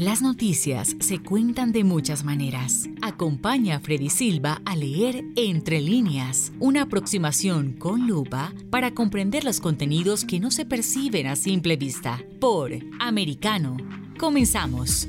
Las noticias se cuentan de muchas maneras. Acompaña a Freddy Silva a leer Entre líneas, una aproximación con lupa para comprender los contenidos que no se perciben a simple vista. Por Americano. Comenzamos.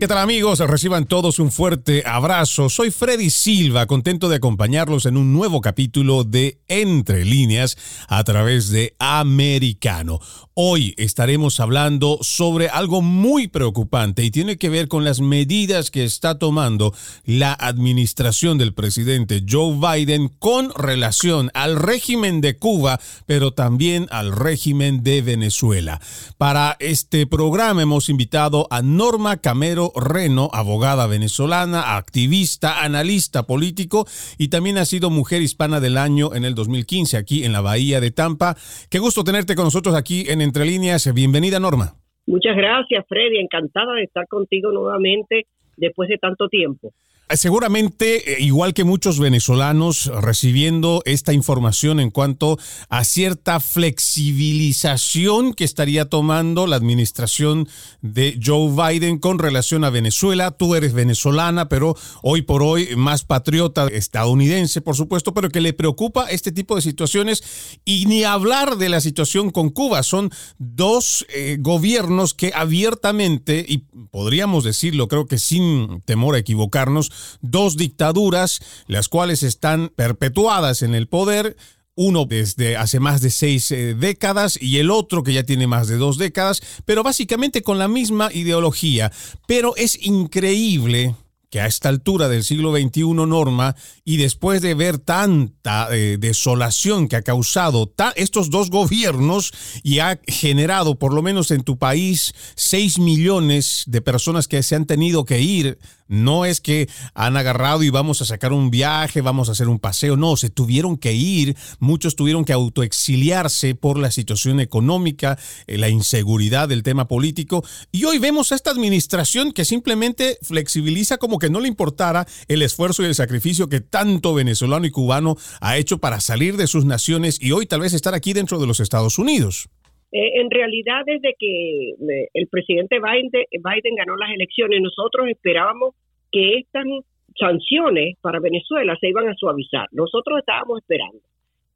¿Qué tal amigos? Reciban todos un fuerte abrazo. Soy Freddy Silva, contento de acompañarlos en un nuevo capítulo de Entre líneas a través de Americano. Hoy estaremos hablando sobre algo muy preocupante y tiene que ver con las medidas que está tomando la administración del presidente Joe Biden con relación al régimen de Cuba, pero también al régimen de Venezuela. Para este programa hemos invitado a Norma Camero Reno, abogada venezolana, activista, analista político y también ha sido Mujer Hispana del Año en el 2015 aquí en la Bahía de Tampa. Qué gusto tenerte con nosotros aquí en Entre Líneas. Bienvenida, Norma. Muchas gracias, Freddy. Encantada de estar contigo nuevamente después de tanto tiempo. Seguramente, eh, igual que muchos venezolanos, recibiendo esta información en cuanto a cierta flexibilización que estaría tomando la administración de Joe Biden con relación a Venezuela. Tú eres venezolana, pero hoy por hoy más patriota estadounidense, por supuesto, pero que le preocupa este tipo de situaciones y ni hablar de la situación con Cuba. Son dos eh, gobiernos que abiertamente, y podríamos decirlo, creo que sin temor a equivocarnos, dos dictaduras, las cuales están perpetuadas en el poder, uno desde hace más de seis eh, décadas y el otro que ya tiene más de dos décadas, pero básicamente con la misma ideología. Pero es increíble que a esta altura del siglo XXI, Norma, y después de ver tanta eh, desolación que ha causado estos dos gobiernos y ha generado, por lo menos en tu país, seis millones de personas que se han tenido que ir no es que han agarrado y vamos a sacar un viaje, vamos a hacer un paseo. No, se tuvieron que ir. Muchos tuvieron que autoexiliarse por la situación económica, eh, la inseguridad del tema político. Y hoy vemos a esta administración que simplemente flexibiliza como que no le importara el esfuerzo y el sacrificio que tanto venezolano y cubano ha hecho para salir de sus naciones y hoy tal vez estar aquí dentro de los Estados Unidos. Eh, en realidad, desde que eh, el presidente Biden, ganó las elecciones, nosotros esperábamos que estas sanciones para Venezuela se iban a suavizar. Nosotros estábamos esperando,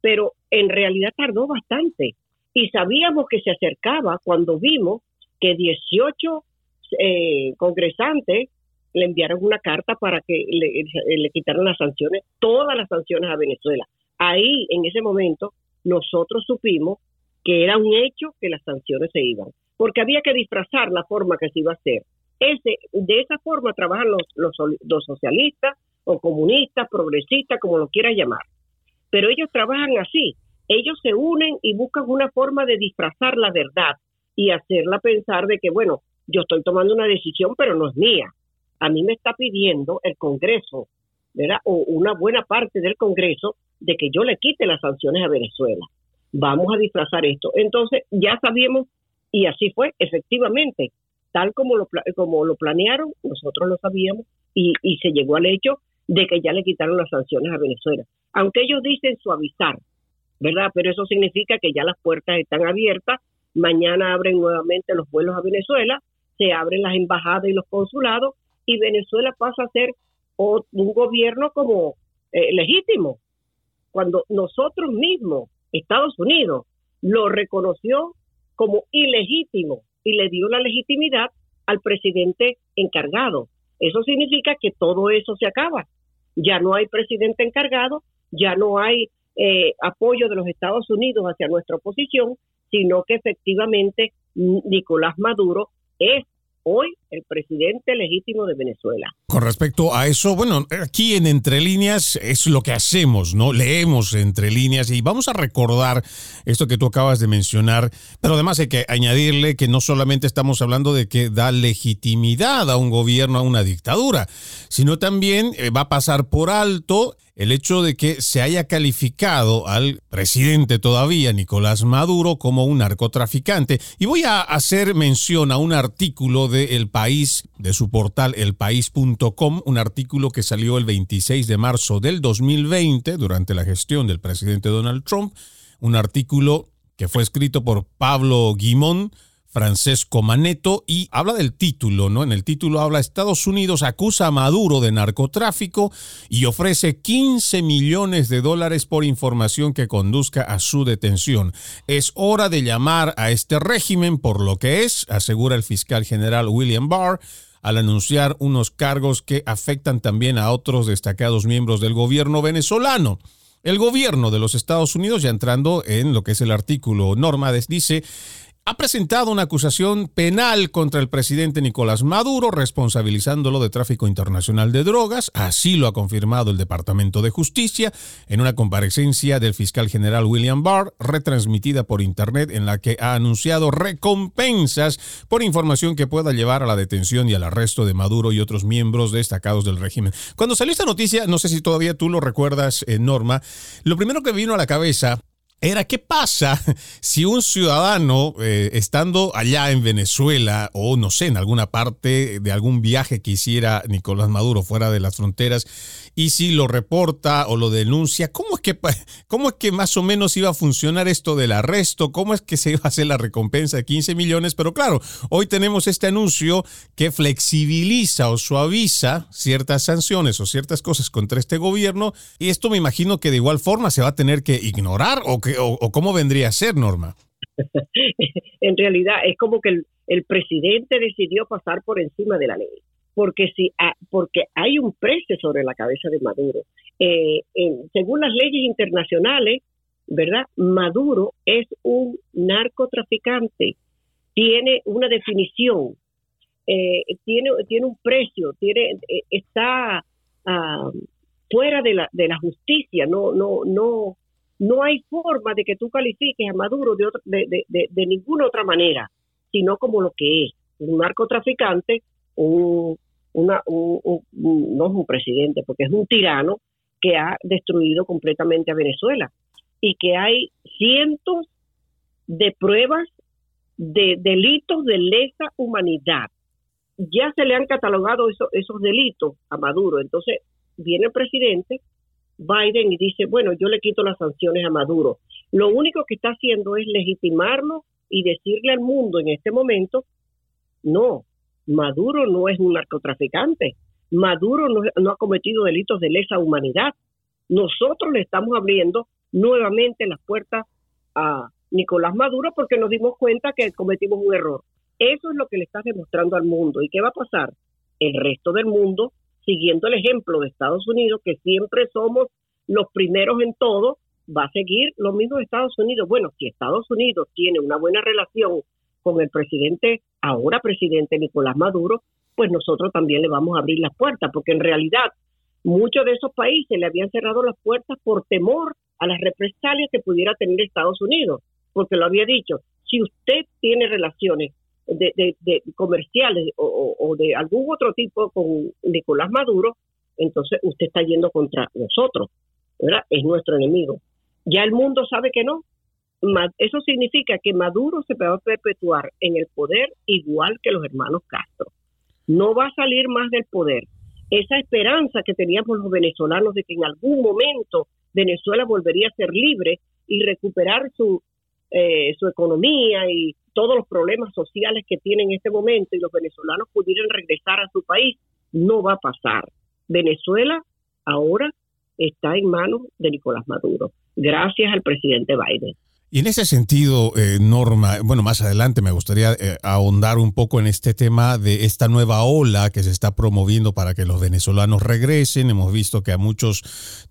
pero en realidad tardó bastante y sabíamos que se acercaba cuando vimos que 18 eh, congresantes le enviaron una carta para que le, le quitaran las sanciones, todas las sanciones a Venezuela. Ahí, en ese momento, nosotros supimos que era un hecho que las sanciones se iban, porque había que disfrazar la forma que se iba a hacer. Ese, de esa forma trabajan los, los, socialistas o comunistas, progresistas, como lo quieras llamar. Pero ellos trabajan así, ellos se unen y buscan una forma de disfrazar la verdad y hacerla pensar de que, bueno, yo estoy tomando una decisión, pero no es mía. A mí me está pidiendo el Congreso. O una buena parte del Congreso de que yo le quite las sanciones a Venezuela vamos a disfrazar esto. Entonces ya sabíamos, y así fue, efectivamente, tal como lo, como lo planearon, nosotros lo sabíamos, y, y se llegó al hecho de que ya le quitaron las sanciones a Venezuela. Aunque ellos dicen suavizar, ¿verdad? Pero eso significa que ya las puertas están abiertas, mañana abren nuevamente los vuelos a Venezuela, se abren las embajadas y los consulados, y Venezuela pasa a ser un gobierno como eh, legítimo, cuando nosotros mismos Estados Unidos lo reconoció como ilegítimo y le dio la legitimidad al presidente encargado. Eso significa que todo eso se acaba. Ya no hay presidente encargado, ya no hay eh, apoyo de los Estados Unidos hacia nuestra oposición, sino que efectivamente Nicolás Maduro es hoy el presidente legítimo de Venezuela. Con respecto a eso, bueno, aquí en Entre Líneas es lo que hacemos, ¿no? Leemos entre líneas y vamos a recordar esto que tú acabas de mencionar, pero además hay que añadirle que no solamente estamos hablando de que da legitimidad a un gobierno, a una dictadura, sino también eh, va a pasar por alto el hecho de que se haya calificado al presidente todavía, Nicolás Maduro, como un narcotraficante. Y voy a hacer mención a un artículo de El País, de su portal elpaís.com, un artículo que salió el 26 de marzo del 2020 durante la gestión del presidente Donald Trump, un artículo que fue escrito por Pablo Guimón, Francesco Maneto y habla del título, ¿no? En el título habla Estados Unidos acusa a Maduro de narcotráfico y ofrece 15 millones de dólares por información que conduzca a su detención. Es hora de llamar a este régimen por lo que es, asegura el fiscal general William Barr al anunciar unos cargos que afectan también a otros destacados miembros del gobierno venezolano. El gobierno de los Estados Unidos, ya entrando en lo que es el artículo norma, dice ha presentado una acusación penal contra el presidente Nicolás Maduro, responsabilizándolo de tráfico internacional de drogas. Así lo ha confirmado el Departamento de Justicia en una comparecencia del fiscal general William Barr, retransmitida por Internet, en la que ha anunciado recompensas por información que pueda llevar a la detención y al arresto de Maduro y otros miembros destacados del régimen. Cuando salió esta noticia, no sé si todavía tú lo recuerdas, eh, Norma, lo primero que vino a la cabeza era qué pasa si un ciudadano, eh, estando allá en Venezuela o no sé, en alguna parte de algún viaje que hiciera Nicolás Maduro fuera de las fronteras, y si lo reporta o lo denuncia, ¿cómo es que, cómo es que más o menos iba a funcionar esto del arresto? ¿Cómo es que se iba a hacer la recompensa de 15 millones? Pero claro, hoy tenemos este anuncio que flexibiliza o suaviza ciertas sanciones o ciertas cosas contra este gobierno, y esto me imagino que de igual forma se va a tener que ignorar o o, cómo vendría a ser, Norma? en realidad es como que el, presidente decidió pasar por encima de la ley, porque si porque hay un precio sobre la cabeza de Maduro. Eh, según las leyes internacionales, ¿verdad? Maduro es un narcotraficante, tiene una definición, eh, tiene tiene un precio, tiene eh, está ah, fuera de la de la justicia, no no no no hay forma de que tú califiques a Maduro de, de, de, ninguna otra manera, sino como lo que es, un narcotraficante, un, una, un, no es un presidente, porque es un tirano que ha destruido completamente a Venezuela y que hay cientos de pruebas de delitos de lesa humanidad. Ya se le han catalogado esos delitos a Maduro. Entonces viene el presidente Biden y dice, bueno, yo le quito las sanciones a Maduro. Lo único que está haciendo es legitimarlo y decirle al mundo en este momento, no, Maduro no es un narcotraficante, Maduro no, ha cometido delitos de lesa humanidad. Nosotros le estamos abriendo nuevamente las puertas a Nicolás Maduro porque nos dimos cuenta que cometimos un error. Eso es lo que le está demostrando al mundo. ¿Y qué va a pasar? El resto del mundo siguiendo el ejemplo de Estados Unidos, que siempre somos los primeros en todo, va a seguir lo mismo de Estados Unidos. Bueno, si Estados Unidos tiene una buena relación con el presidente, ahora presidente Nicolás Maduro, pues nosotros también le vamos a abrir las puertas, porque en realidad muchos de esos países le habían cerrado las puertas por temor a las represalias que pudiera tener Estados Unidos, porque lo había dicho, si usted tiene relaciones de, comerciales o, de algún otro tipo con Nicolás Maduro, entonces usted está yendo contra nosotros, ¿verdad? Es nuestro enemigo. Ya el mundo sabe que no. Eso significa que Maduro se va a perpetuar en el poder igual que los hermanos Castro. No va a salir más del poder. Esa esperanza que teníamos los venezolanos de que en algún momento Venezuela volvería a ser libre y recuperar su, eh, su economía y todos los problemas sociales que tiene en este momento y los venezolanos pudieran regresar a su país, no va a pasar. Venezuela ahora está en manos de Nicolás Maduro, gracias al presidente Biden. Y en ese sentido, eh, Norma, bueno, más adelante me gustaría eh, ahondar un poco en este tema de esta nueva ola que se está promoviendo para que los venezolanos regresen. Hemos visto que a muchos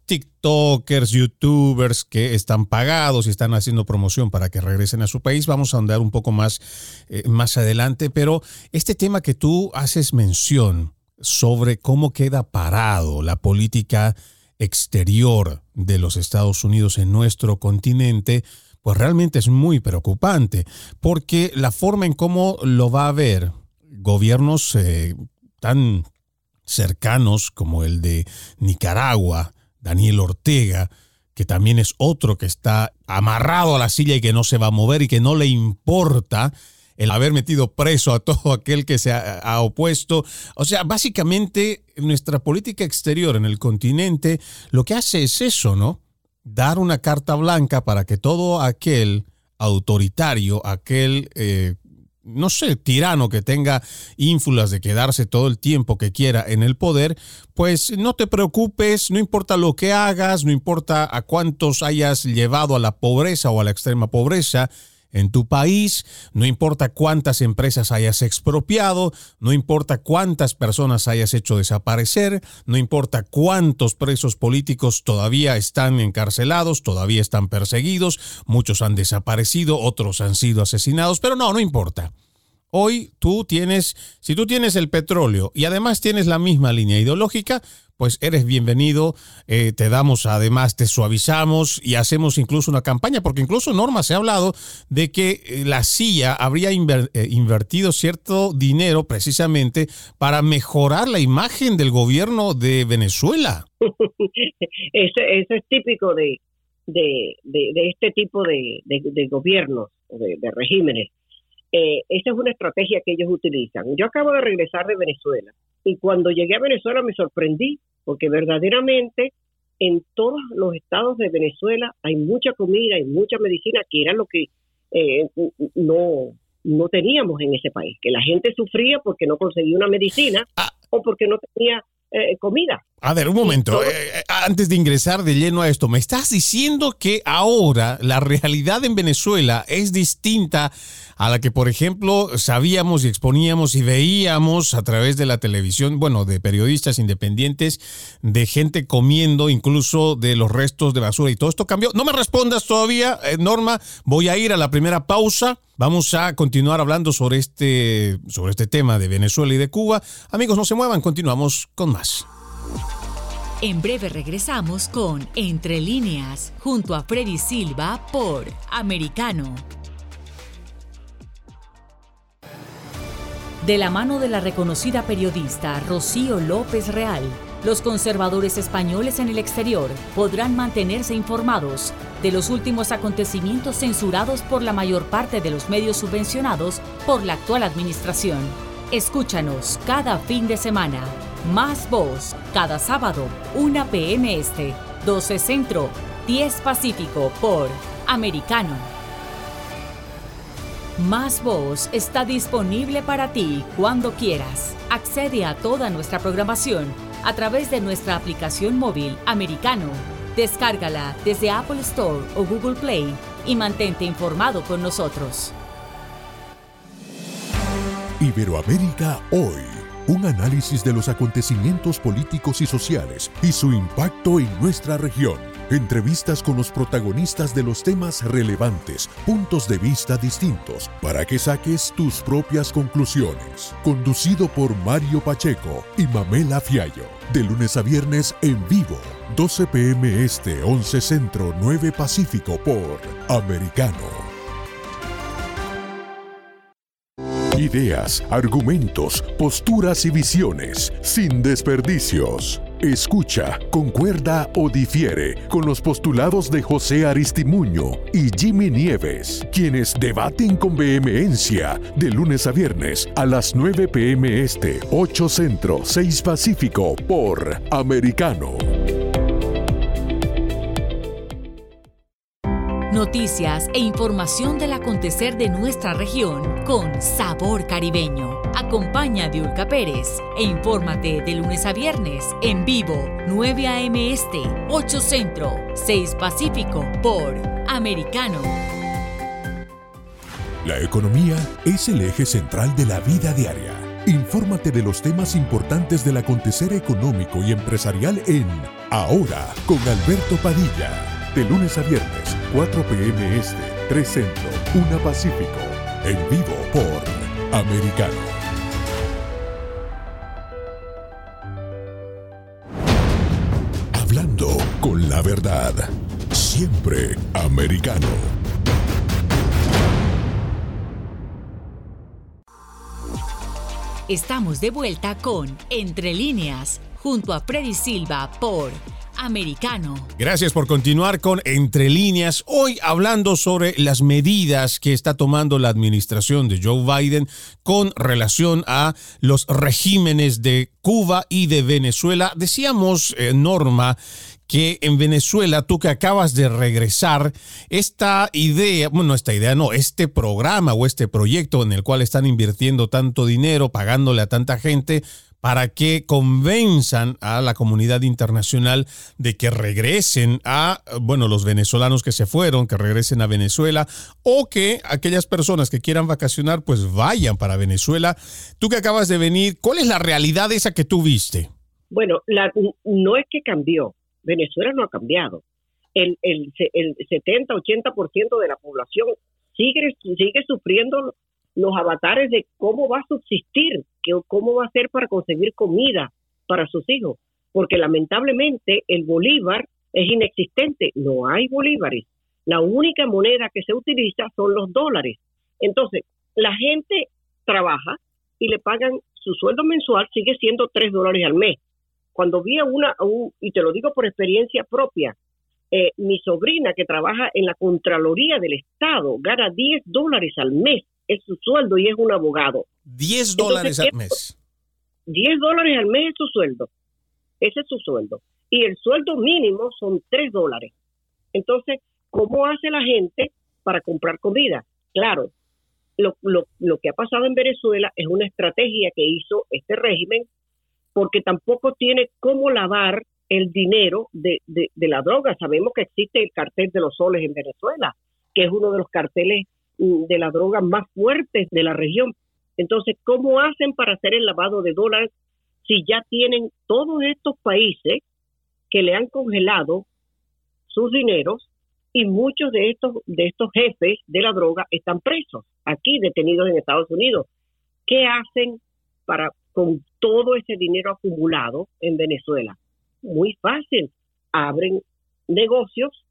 TikTokers, YouTubers que están pagados y están haciendo promoción para que regresen a su país. Vamos a ahondar un poco más, eh, más adelante, pero este tema que tú haces mención sobre cómo queda parado la política exterior de los Estados Unidos en nuestro continente, pues realmente es muy preocupante, porque la forma en cómo lo va a ver gobiernos eh, tan cercanos como el de Nicaragua, Daniel Ortega, que también es otro que está amarrado a la silla y que no se va a mover y que no le importa el haber metido preso a todo aquel que se ha, ha, opuesto. O sea, básicamente nuestra política exterior en el continente lo que hace es eso, ¿no? Dar una carta blanca para que todo aquel autoritario, aquel, eh, no sé, tirano que tenga ínfulas de quedarse todo el tiempo que quiera en el poder, pues no te preocupes, no importa lo que hagas, no importa a cuántos hayas llevado a la pobreza o a la extrema pobreza, en tu país, no importa cuántas empresas hayas expropiado, no importa cuántas personas hayas hecho desaparecer, no importa cuántos presos políticos todavía están encarcelados, todavía están perseguidos, muchos han desaparecido, otros han sido asesinados, pero no, no importa. Hoy tú tienes, si tú tienes el petróleo y además tienes la misma línea ideológica, pues eres bienvenido, eh, te damos además, te suavizamos y hacemos incluso una campaña, porque incluso Norma se ha hablado de que eh, la CIA habría eh, invertido cierto dinero precisamente para mejorar la imagen del gobierno de Venezuela. eso, es típico de, de, este tipo de, gobiernos, de, regímenes. Esa es una estrategia que ellos utilizan. Yo acabo de regresar de Venezuela y cuando llegué a Venezuela me sorprendí, porque verdaderamente en todos los estados de Venezuela hay mucha comida y mucha medicina, que era lo que eh, no, no teníamos en ese país, que la gente sufría porque no conseguía una medicina ah. o porque no tenía eh, comida. A ver, un momento, eh, antes de ingresar de lleno a esto, me estás diciendo que ahora la realidad en Venezuela es distinta a la que, por ejemplo, sabíamos y exponíamos y veíamos a través de la televisión, bueno, de periodistas independientes, de gente comiendo incluso de los restos de basura y todo esto cambió. No me respondas todavía, eh, Norma, voy a ir a la primera pausa. Vamos a continuar hablando sobre este, sobre este tema de Venezuela y de Cuba. Amigos, no se muevan, continuamos con más. En breve regresamos con Entre líneas, junto a Freddy Silva por Americano. De la mano de la reconocida periodista Rocío López Real, los conservadores españoles en el exterior podrán mantenerse informados de los últimos acontecimientos censurados por la mayor parte de los medios subvencionados por la actual administración. Escúchanos cada fin de semana. Más voz, cada sábado, 1 p.m. Este, 12 Centro, 10 Pacífico por Americano. Más Voz está disponible para ti cuando quieras. Accede a toda nuestra programación a través de nuestra aplicación móvil americano. Descárgala desde Apple Store o Google Play y mantente informado con nosotros. Iberoamérica hoy. Un análisis de los acontecimientos políticos y sociales y su impacto en nuestra región Entrevistas con los protagonistas de los temas relevantes, puntos de vista distintos, para que saques tus propias conclusiones. Conducido por Mario Pacheco y Mamela Fiallo. De lunes a viernes en vivo, 12 pm este, 11 centro, 9 pacífico por Americano. Ideas, argumentos, posturas y visiones, sin desperdicios. Escucha, concuerda o difiere con los postulados de José Aristimuño y Jimmy Nieves, quienes debaten con vehemencia de lunes a viernes a las 9 pm este, 8 centro, 6 pacífico por Americano. Noticias e información del acontecer de nuestra región con sabor caribeño. Acompaña a Diulca Pérez e infórmate de lunes a viernes en vivo 9 a.m. Este, 8 Centro, 6 Pacífico por Americano. La economía es el eje central de la vida diaria. Infórmate de los temas importantes del acontecer económico y empresarial en Ahora con Alberto Padilla. De lunes a viernes, 4 p.m. Este, 3 Centro, 1 Pacífico. En vivo por Americano. Verdad. Siempre americano. Estamos de vuelta con Entre líneas, junto a Freddy Silva por Americano. Gracias por continuar con Entre líneas. Hoy hablando sobre las medidas que está tomando la administración de Joe Biden con relación a los regímenes de Cuba y de Venezuela. Decíamos, eh, Norma, que en Venezuela, tú que acabas de regresar, esta idea, bueno, esta idea no, este programa o este proyecto en el cual están invirtiendo tanto dinero, pagándole a tanta gente, para que convenzan a la comunidad internacional de que regresen a, bueno, los venezolanos que se fueron, que regresen a Venezuela, o que aquellas personas que quieran vacacionar, pues vayan para Venezuela. Tú que acabas de venir, ¿cuál es la realidad esa que tú viste? Bueno, la, no es que cambió, Venezuela no ha cambiado. El, el, el 70-80% de la población sigue, sigue sufriendo los avatares de cómo va a subsistir, cómo va a ser para conseguir comida para sus hijos, porque lamentablemente el bolívar es inexistente, no hay bolívares. La única moneda que se utiliza son los dólares. Entonces, la gente trabaja y le pagan su sueldo mensual, sigue siendo tres dólares al mes cuando vi a una, y te lo digo por experiencia propia, eh, mi sobrina que trabaja en la Contraloría del Estado gana 10 dólares al mes, es su sueldo y es un abogado. 10 dólares al mes. 10 dólares al mes es su sueldo. Ese es su sueldo. Y el sueldo mínimo son 3 dólares. Entonces, ¿cómo hace la gente para comprar comida? Claro, lo, lo, lo que ha pasado en Venezuela es una estrategia que hizo este régimen porque tampoco tiene cómo lavar el dinero de, de, la droga. Sabemos que existe el cartel de los soles en Venezuela, que es uno de los carteles mm, de la droga más fuertes de la región. Entonces, ¿cómo hacen para hacer el lavado de dólares si ya tienen todos estos países que le han congelado sus dineros y muchos de estos de estos jefes de la droga están presos aquí detenidos en Estados Unidos? ¿Qué hacen para todo ese dinero acumulado en Venezuela? Muy fácil. Abren negocios,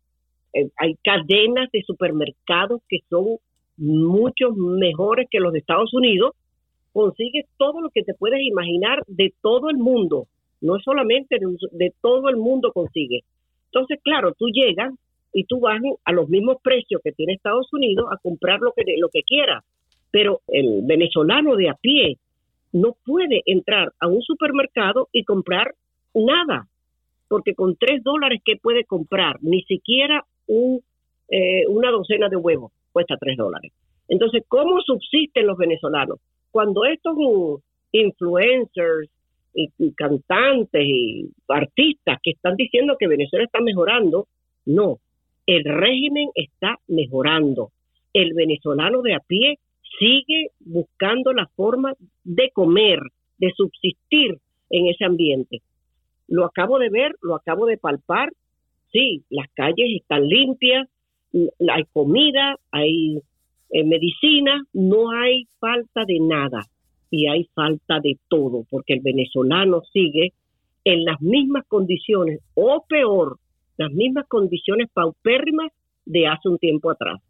eh, hay cadenas de supermercados que son mucho mejores que los de Estados Unidos. Consigues todo lo que te puedes imaginar de todo el mundo, no solamente de, todo el mundo consigue. Entonces, claro, tú llegas y tú vas a los mismos precios que tiene Estados Unidos a comprar lo que, lo que quieras. Pero el venezolano de a pie no puede entrar a un supermercado y comprar nada, porque con tres dólares que puede comprar, ni siquiera un, eh, una docena de huevos cuesta tres dólares. Entonces, ¿cómo subsisten los venezolanos? Cuando estos influencers y, cantantes y artistas que están diciendo que Venezuela está mejorando, no, el régimen está mejorando. El venezolano de a pie sigue buscando la forma de comer, de subsistir en ese ambiente. Lo acabo de ver, lo acabo de palpar. Sí, las calles están limpias, hay comida, hay eh, medicina, no hay falta de nada y hay falta de todo, porque el venezolano sigue en las mismas condiciones o peor, las mismas condiciones paupérrimas de hace un tiempo atrás.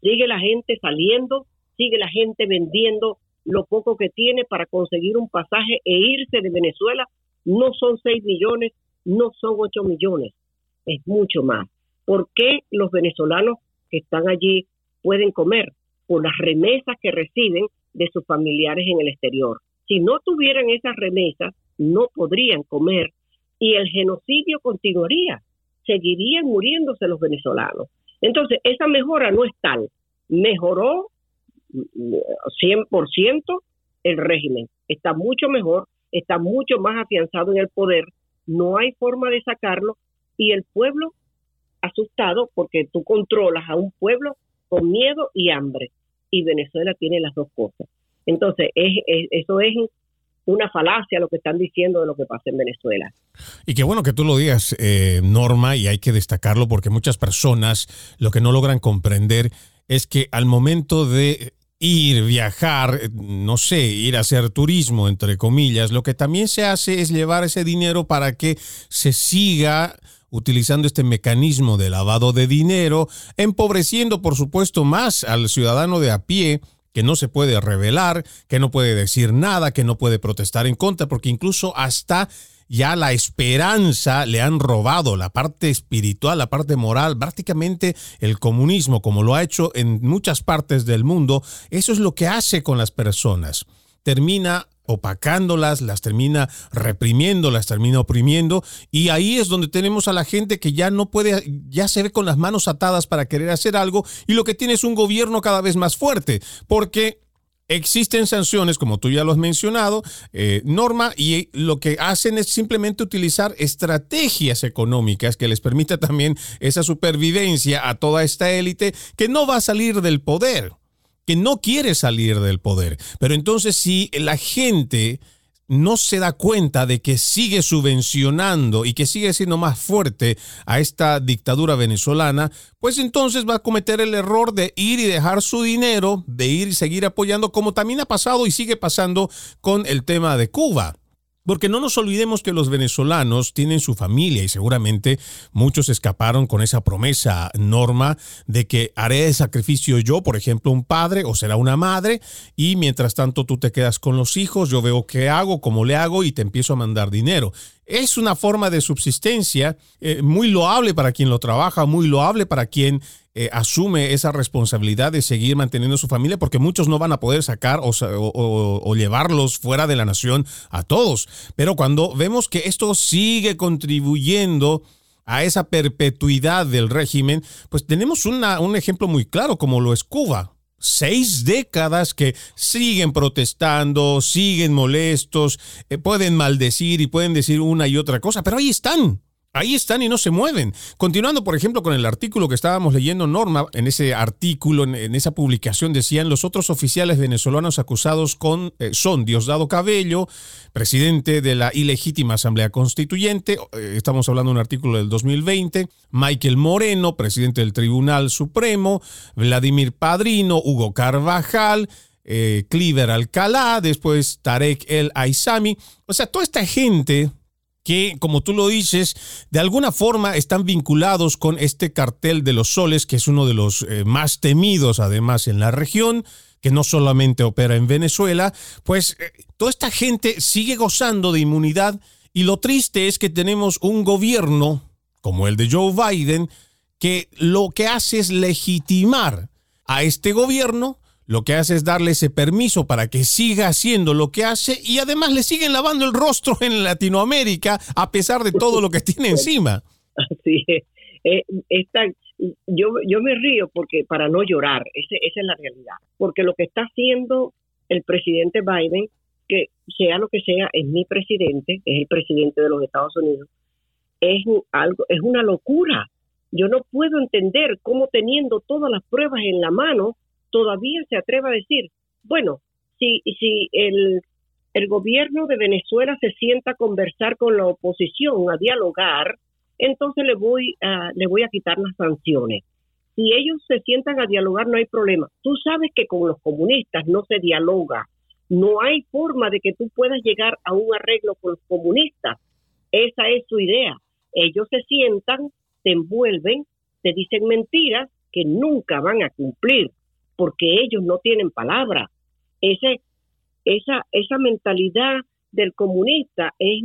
Sigue la gente saliendo sigue la gente vendiendo lo poco que tiene para conseguir un pasaje e irse de Venezuela. No son 6 millones, no son 8 millones, es mucho más. ¿Por qué los venezolanos que están allí pueden comer? Por las remesas que reciben de sus familiares en el exterior. Si no tuvieran esas remesas, no podrían comer y el genocidio continuaría. Seguirían muriéndose los venezolanos. Entonces, esa mejora no es tal. Mejoró 100% el régimen. Está mucho mejor, está mucho más afianzado en el poder, no hay forma de sacarlo y el pueblo asustado porque tú controlas a un pueblo con miedo y hambre. y Venezuela tiene las dos cosas. Entonces, eso es una falacia lo que están diciendo de lo que pasa en Venezuela. Y qué bueno que tú lo digas, eh, Norma, y hay que destacarlo porque muchas personas lo que no logran comprender es que al momento de ir, viajar, no sé, ir a hacer turismo, entre comillas, lo que también se hace es llevar ese dinero para que se siga utilizando este mecanismo de lavado de dinero, empobreciendo, por supuesto, más al ciudadano de a pie que no se puede revelar, que no puede decir nada, que no puede protestar en contra, porque incluso hasta ya la esperanza le han robado, la parte espiritual, la parte moral, prácticamente el comunismo, como lo ha hecho en muchas partes del mundo, eso es lo que hace con las personas. Termina opacándolas, las termina reprimiendo, las termina oprimiendo y ahí es donde tenemos a la gente que ya no puede, ya se ve con las manos atadas para querer hacer algo y lo que tiene es un gobierno cada vez más fuerte, porque Existen sanciones, como tú ya lo has mencionado, eh, Norma, y lo que hacen es simplemente utilizar estrategias económicas que les permita también esa supervivencia a toda esta élite que no va a salir del poder que no quiere salir del poder. Pero entonces si la gente no se da cuenta de que sigue subvencionando y que sigue siendo más fuerte a esta dictadura venezolana, pues entonces va a cometer el error de ir y dejar su dinero, de ir y seguir apoyando, como también ha pasado y sigue pasando con el tema de Cuba. Porque no nos olvidemos que los venezolanos tienen su familia y seguramente muchos escaparon con esa promesa, Norma, de que haré el sacrificio yo, por ejemplo, un padre o será una madre, y mientras tanto tú te quedas con los hijos, yo veo qué hago, cómo le hago y te empiezo a mandar dinero. Es una forma de subsistencia eh, muy loable para quien lo trabaja, muy loable para quien eh, asume esa responsabilidad de seguir manteniendo su familia, porque muchos no van a poder sacar o, llevarlos fuera de la nación a todos. Pero cuando vemos que esto sigue contribuyendo a esa perpetuidad del régimen, pues tenemos un ejemplo muy claro como lo es Cuba seis décadas que siguen protestando, siguen molestos, eh, pueden maldecir y pueden decir una y otra cosa, pero ahí están. Ahí están y no se mueven. Continuando, por ejemplo, con el artículo que estábamos leyendo, Norma, en ese artículo, en, esa publicación, decían los otros oficiales venezolanos acusados con, eh, son Diosdado Cabello, presidente de la ilegítima Asamblea Constituyente, eh, estamos hablando de un artículo del 2020, Michael Moreno, presidente del Tribunal Supremo, Vladimir Padrino, Hugo Carvajal, eh, Cliver Alcalá, después Tarek El Aizami. O sea, toda esta gente que, como tú lo dices, de alguna forma están vinculados con este cartel de los soles, que es uno de los eh, más temidos además en la región, que no solamente opera en Venezuela, pues eh, toda esta gente sigue gozando de inmunidad y lo triste es que tenemos un gobierno como el de Joe Biden que lo que hace es legitimar a este gobierno lo que hace es darle ese permiso para que siga haciendo lo que hace y además le siguen lavando el rostro en Latinoamérica a pesar de todo lo que tiene encima. Así es. Eh, yo, yo me río porque para no llorar, esa es la realidad, porque lo que está haciendo el presidente Biden, que sea lo que sea, es mi presidente, es el presidente de los Estados Unidos, es algo, es una locura. Yo no puedo entender cómo teniendo todas las pruebas en la mano, todavía se atreva a decir, bueno, si, si el, el gobierno de Venezuela se sienta a conversar con la oposición, a dialogar, entonces le voy a, le voy a quitar las sanciones. Si ellos se sientan a dialogar, no hay problema. Tú sabes que con los comunistas no se dialoga. No hay forma de que tú puedas llegar a un arreglo con los comunistas. Esa es su idea. Ellos se sientan, te envuelven, te dicen mentiras que nunca van a cumplir porque ellos no tienen palabra. Ese, esa, esa mentalidad del comunista es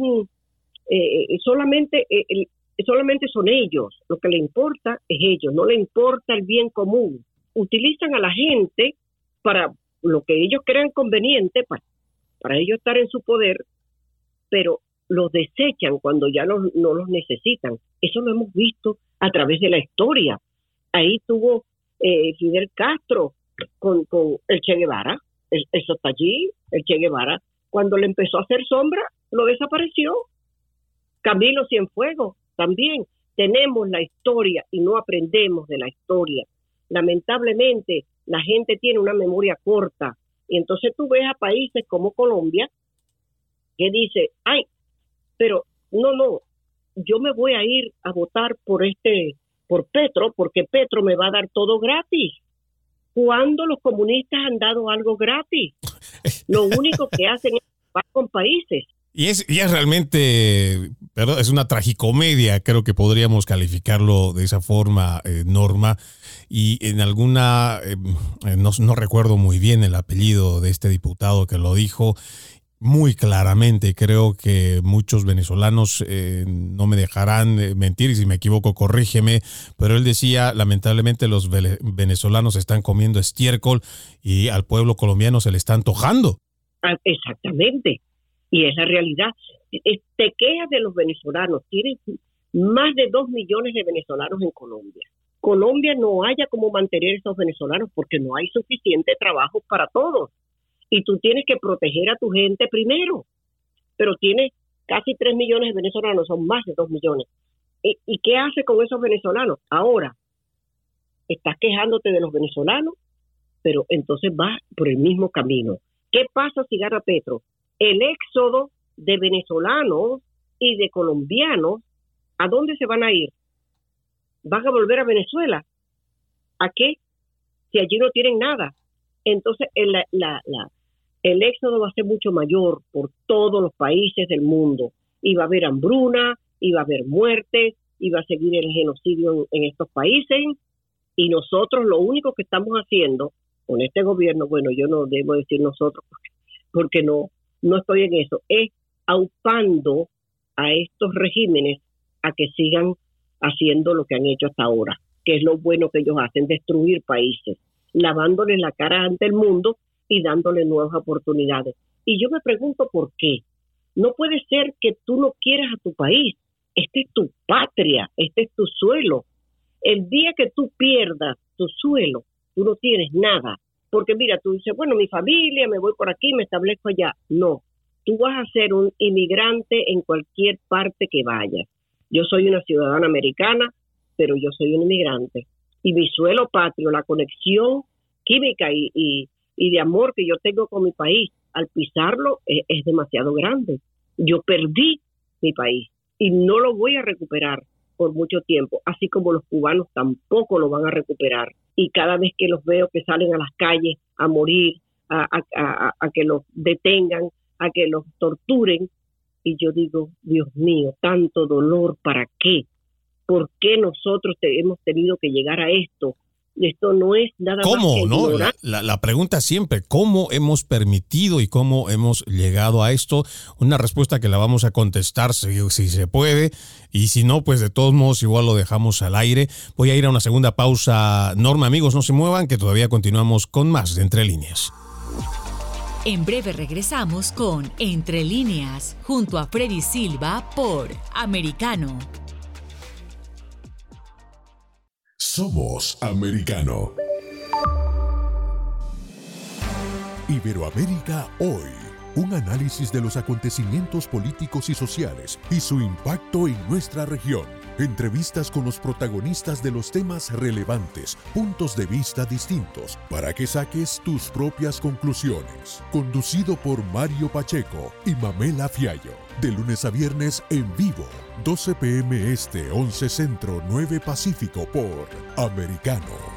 eh, solamente, eh, solamente son ellos, lo que le importa es ellos, no le importa el bien común. Utilizan a la gente para lo que ellos crean conveniente, para, para ellos estar en su poder, pero los desechan cuando ya no los necesitan. Eso lo hemos visto a través de la historia. Ahí tuvo eh, Fidel Castro con, con el Che Guevara. eso está allí, el Che Guevara. Cuando le empezó a hacer sombra, lo desapareció. Camilo Cienfuegos también. Tenemos la historia y no aprendemos de la historia. Lamentablemente, la gente tiene una memoria corta. Y entonces tú ves a países como Colombia que dice, ay, pero no, no, yo me voy a ir a votar por este, por Petro, porque Petro me va a dar todo gratis. ¿Cuándo los comunistas han dado algo gratis? Lo único que hacen es con países. Y es, y es realmente, perdón, es una tragicomedia, creo que podríamos calificarlo de esa forma, eh, Norma. Y en alguna, eh, no, no recuerdo muy bien el apellido de este diputado que lo dijo, muy claramente. Creo que muchos venezolanos eh, no me dejarán eh, mentir si me equivoco, corrígeme. Pero él decía, lamentablemente los venezolanos están comiendo estiércol y al pueblo colombiano se le está antojando. Ah, exactamente. Y es la realidad. Te quejas de los venezolanos. Tienes más de dos millones de venezolanos en Colombia. Colombia no haya cómo mantener a esos venezolanos porque no hay suficiente trabajo para todos y tú tienes que proteger a tu gente primero. Pero tienes casi 3 millones de venezolanos, son más de 2 millones. ¿Y, qué hace con esos venezolanos? Ahora, estás quejándote de los venezolanos, pero entonces vas por el mismo camino. ¿Qué pasa si gana Petro? El éxodo de venezolanos y de colombianos, ¿a dónde se van a ir? ¿Van a volver a Venezuela? ¿A qué? Si allí no tienen nada. Entonces, la, la, el éxodo va a ser mucho mayor por todos los países del mundo. Y va a haber hambruna, y va a haber muertes, y va a seguir el genocidio en, estos países. Y nosotros lo único que estamos haciendo con este gobierno, bueno, yo no debo decir nosotros porque, no, no estoy en eso, es aupando a estos regímenes a que sigan haciendo lo que han hecho hasta ahora, que es lo bueno que ellos hacen, destruir países, lavándoles la cara ante el mundo y dándole nuevas oportunidades. Y yo me pregunto por qué. No puede ser que tú no quieras a tu país. Este es tu patria, este es tu suelo. El día que tú pierdas tu suelo, tú no tienes nada. Porque mira, tú dices, bueno, mi familia, me voy por aquí, me establezco allá. No, tú vas a ser un inmigrante en cualquier parte que vayas. Yo soy una ciudadana americana, pero yo soy un inmigrante. Y mi suelo patrio, la conexión química y, y de amor que yo tengo con mi país, al pisarlo eh, es, demasiado grande. Yo perdí mi país y no lo voy a recuperar por mucho tiempo, así como los cubanos tampoco lo van a recuperar. Y cada vez que los veo que salen a las calles a morir, a, que los detengan, a que los torturen, y yo digo, Dios mío, tanto dolor, ¿para qué? ¿Por qué nosotros hemos tenido que llegar a esto? Esto no es nada ¿Cómo, más no? La, la, pregunta siempre, ¿cómo hemos permitido y cómo hemos llegado a esto? Una respuesta que la vamos a contestar si, si se puede y si no, pues de todos modos igual lo dejamos al aire. Voy a ir a una segunda pausa. Norma, amigos, no se muevan, que todavía continuamos con más de Entre Líneas. En breve regresamos con Entre Líneas, junto a Freddy Silva por Americano. Somos americano. Iberoamérica hoy. Un análisis de los acontecimientos políticos y sociales y su impacto en nuestra región. Entrevistas con los protagonistas de los temas relevantes, puntos de vista distintos, para que saques tus propias conclusiones. Conducido por Mario Pacheco y Mamela Fiallo. De lunes a viernes en vivo, 12 pm este, 11 centro, 9 pacífico por Americano.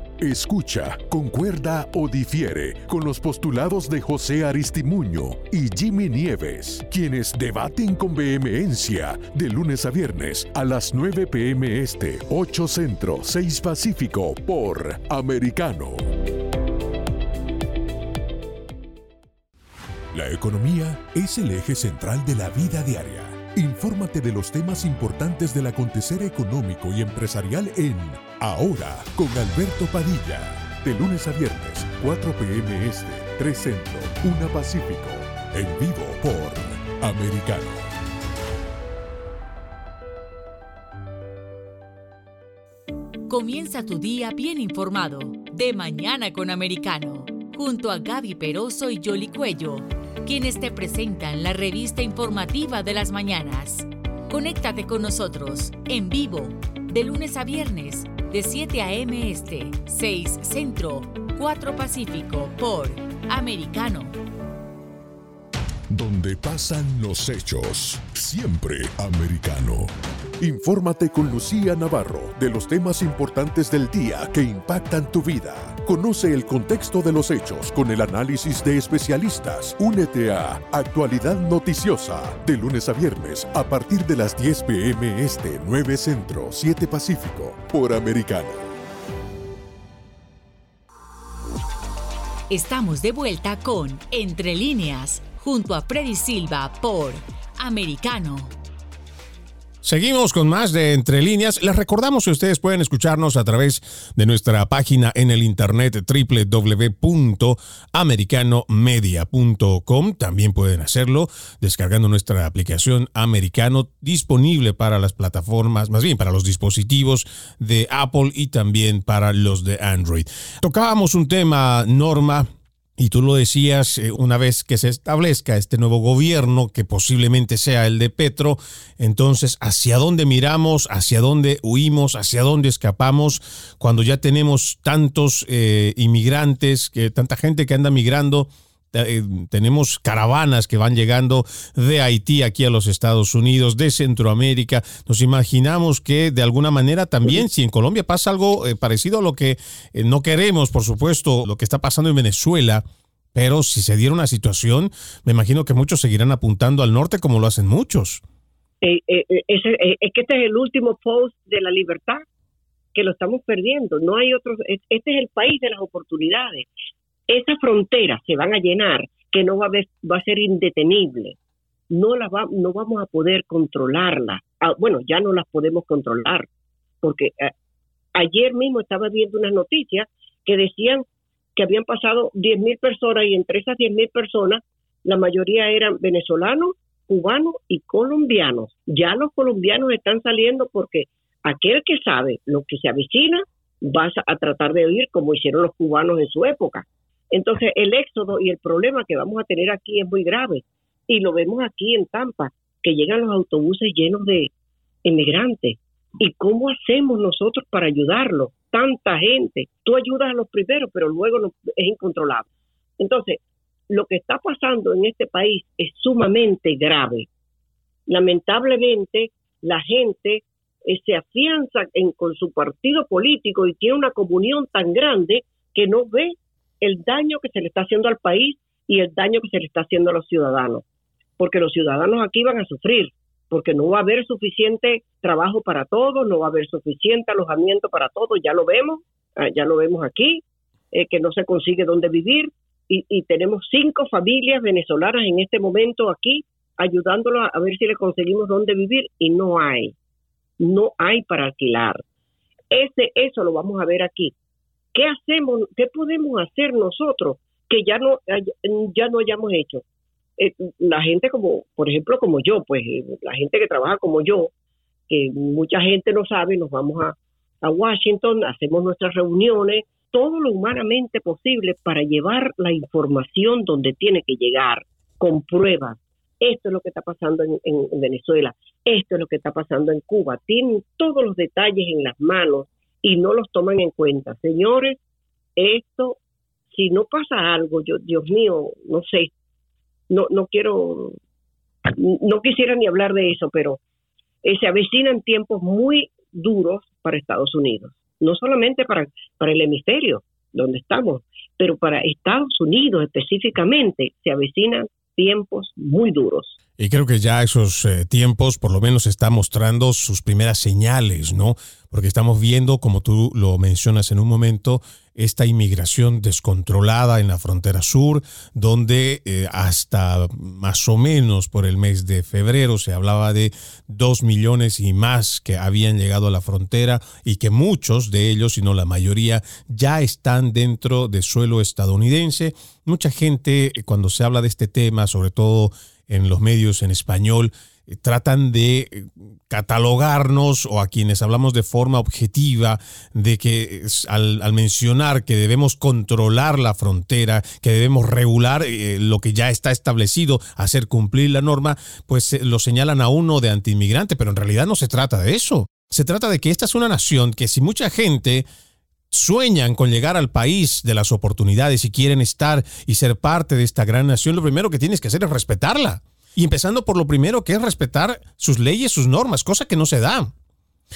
Escucha, concuerda o difiere con los postulados de José Aristimuño y Jimmy Nieves, quienes debaten con vehemencia de lunes a viernes a las 9 pm este, 8 centro, 6 pacífico por Americano. La economía es el eje central de la vida diaria. Infórmate de los temas importantes del acontecer económico y empresarial en Ahora con Alberto Padilla. De lunes a viernes, 4 p.m. este, 3 Centro, 1 Pacífico. En vivo por Americano. Comienza tu día bien informado. De mañana con Americano. Junto a Gaby Peroso y Jolly Cuello, quienes te presentan la revista informativa de las mañanas. Conéctate con nosotros en vivo de lunes a viernes de 7 a.m. Este, 6 Centro, 4 Pacífico por Americano. Donde pasan los hechos, siempre americano. Infórmate con Lucía Navarro de los temas importantes del día que impactan tu vida. Conoce el contexto de los hechos con el análisis de especialistas. Únete a Actualidad Noticiosa de lunes a viernes a partir de las 10 pm este 9 Centro 7 Pacífico por Americano. Estamos de vuelta con Entre líneas junto a Freddy Silva por Americano. Seguimos con más de Entre Líneas. Les recordamos que ustedes pueden escucharnos a través de nuestra página en el internet www.americanomedia.com. También pueden hacerlo descargando nuestra aplicación Americano disponible para las plataformas, más bien para los dispositivos de Apple y también para los de Android. Tocábamos un tema, Norma, y tú lo decías, eh, una vez que se establezca este nuevo gobierno, que posiblemente sea el de Petro, entonces, ¿hacia dónde miramos? ¿Hacia dónde huimos? ¿Hacia dónde escapamos? Cuando ya tenemos tantos eh, inmigrantes, que, tanta gente que anda migrando eh, tenemos caravanas que van llegando de Haití aquí a los Estados Unidos, de Centroamérica. Nos imaginamos que de alguna manera también, si en Colombia pasa algo eh, parecido a lo que eh, no queremos, por supuesto, lo que está pasando en Venezuela, pero si se diera una situación, me imagino que muchos seguirán apuntando al norte como lo hacen muchos. es, que este es el último post de la libertad que lo estamos perdiendo. No hay otro. Este es el país de las oportunidades esas fronteras se van a llenar, que no va a, va a ser indetenible. No, la va, no vamos a poder controlarla. Ah, bueno, ya no las podemos controlar, porque eh, ayer mismo estaba viendo unas noticias que decían que habían pasado 10.000 personas y entre esas 10.000 personas la mayoría eran venezolanos, cubanos y colombianos. Ya los colombianos están saliendo porque aquel que sabe lo que se avecina va a tratar de oír como hicieron los cubanos en su época. Entonces, el éxodo y el problema que vamos a tener aquí es muy grave. Y lo vemos aquí en Tampa, que llegan los autobuses llenos de inmigrantes. ¿Y cómo hacemos nosotros para ayudarlos? Tanta gente. Tú ayudas a los primeros, pero luego es incontrolable. Entonces, lo que está pasando en este país es sumamente grave. Lamentablemente, la gente eh, se afianza con su partido político y tiene una comunión tan grande que no ve el daño que se le está haciendo al país y el daño que se le está haciendo a los ciudadanos. Porque los ciudadanos aquí van a sufrir, porque no va a haber suficiente trabajo para todos, no va a haber suficiente alojamiento para todos, ya lo vemos, ah, ya lo vemos aquí, eh, que no se consigue dónde vivir y, y, tenemos cinco familias venezolanas en este momento aquí ayudándolos a ver si le conseguimos dónde vivir y no hay, no hay para alquilar. Ese, eso lo vamos a ver aquí. ¿Qué hacemos? ¿Qué podemos hacer nosotros que ya no ya no hayamos hecho? Eh, la gente como, por ejemplo, como yo, pues eh, la gente que trabaja como yo, que mucha gente no sabe, nos vamos a, a Washington, hacemos nuestras reuniones, todo lo humanamente posible para llevar la información donde tiene que llegar, con pruebas. Esto es lo que está pasando en, en Venezuela, esto es lo que está pasando en Cuba. Tienen todos los detalles en las manos y no los toman en cuenta. Señores, esto, si no pasa algo, yo, Dios mío, no sé, no, no quiero, no quisiera ni hablar de eso, pero eh, se avecinan tiempos muy duros para Estados Unidos, no solamente para, para el hemisferio donde estamos, pero para Estados Unidos específicamente se avecinan tiempos muy duros. Y creo que ya esos eh, tiempos por lo menos están mostrando sus primeras señales, ¿no? Porque estamos viendo, como tú lo mencionas en un momento, esta inmigración descontrolada en la frontera sur, donde eh, hasta más o menos por el mes de febrero se hablaba de dos millones y más que habían llegado a la frontera y que muchos de ellos, si no la mayoría, ya están dentro de suelo estadounidense. Mucha gente, eh, cuando se habla de este tema, sobre todo en los medios en español eh, tratan de eh, catalogarnos o a quienes hablamos de forma objetiva de que al, mencionar que debemos controlar la frontera, que debemos regular eh, lo que ya está establecido, hacer cumplir la norma, pues lo señalan a uno de antiinmigrante, pero en realidad no se trata de eso. Se trata de que esta es una nación que si mucha gente sueñan con llegar al país de las oportunidades y quieren estar y ser parte de esta gran nación, lo primero que tienes que hacer es respetarla. Y empezando por lo primero que es respetar sus leyes, sus normas, cosa que no se da.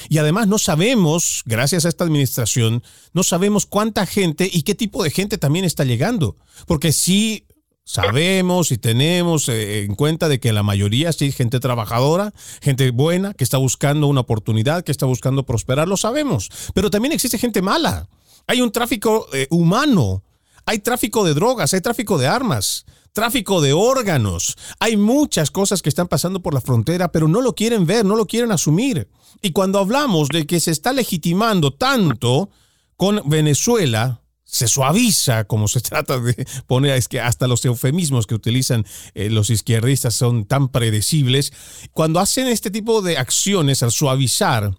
Y además no sabemos, gracias a esta administración, no sabemos cuánta gente y qué tipo de gente también está llegando. Porque sí sabemos y tenemos eh, en cuenta de que la mayoría sí es gente trabajadora, gente buena, que está buscando una oportunidad, que está buscando prosperar, lo sabemos. Pero también existe gente mala. Hay un tráfico eh, humano, hay tráfico de drogas, hay tráfico de armas, tráfico de órganos. Hay muchas cosas que están pasando por la frontera, pero no lo quieren ver, no lo quieren asumir. Y cuando hablamos de que se está legitimando tanto con Venezuela, se suaviza como se trata de poner, es que hasta los eufemismos que utilizan eh, los izquierdistas son tan predecibles. Cuando hacen este tipo de acciones al suavizar,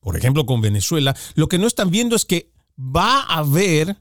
por ejemplo con Venezuela, lo que no están viendo es que va a haber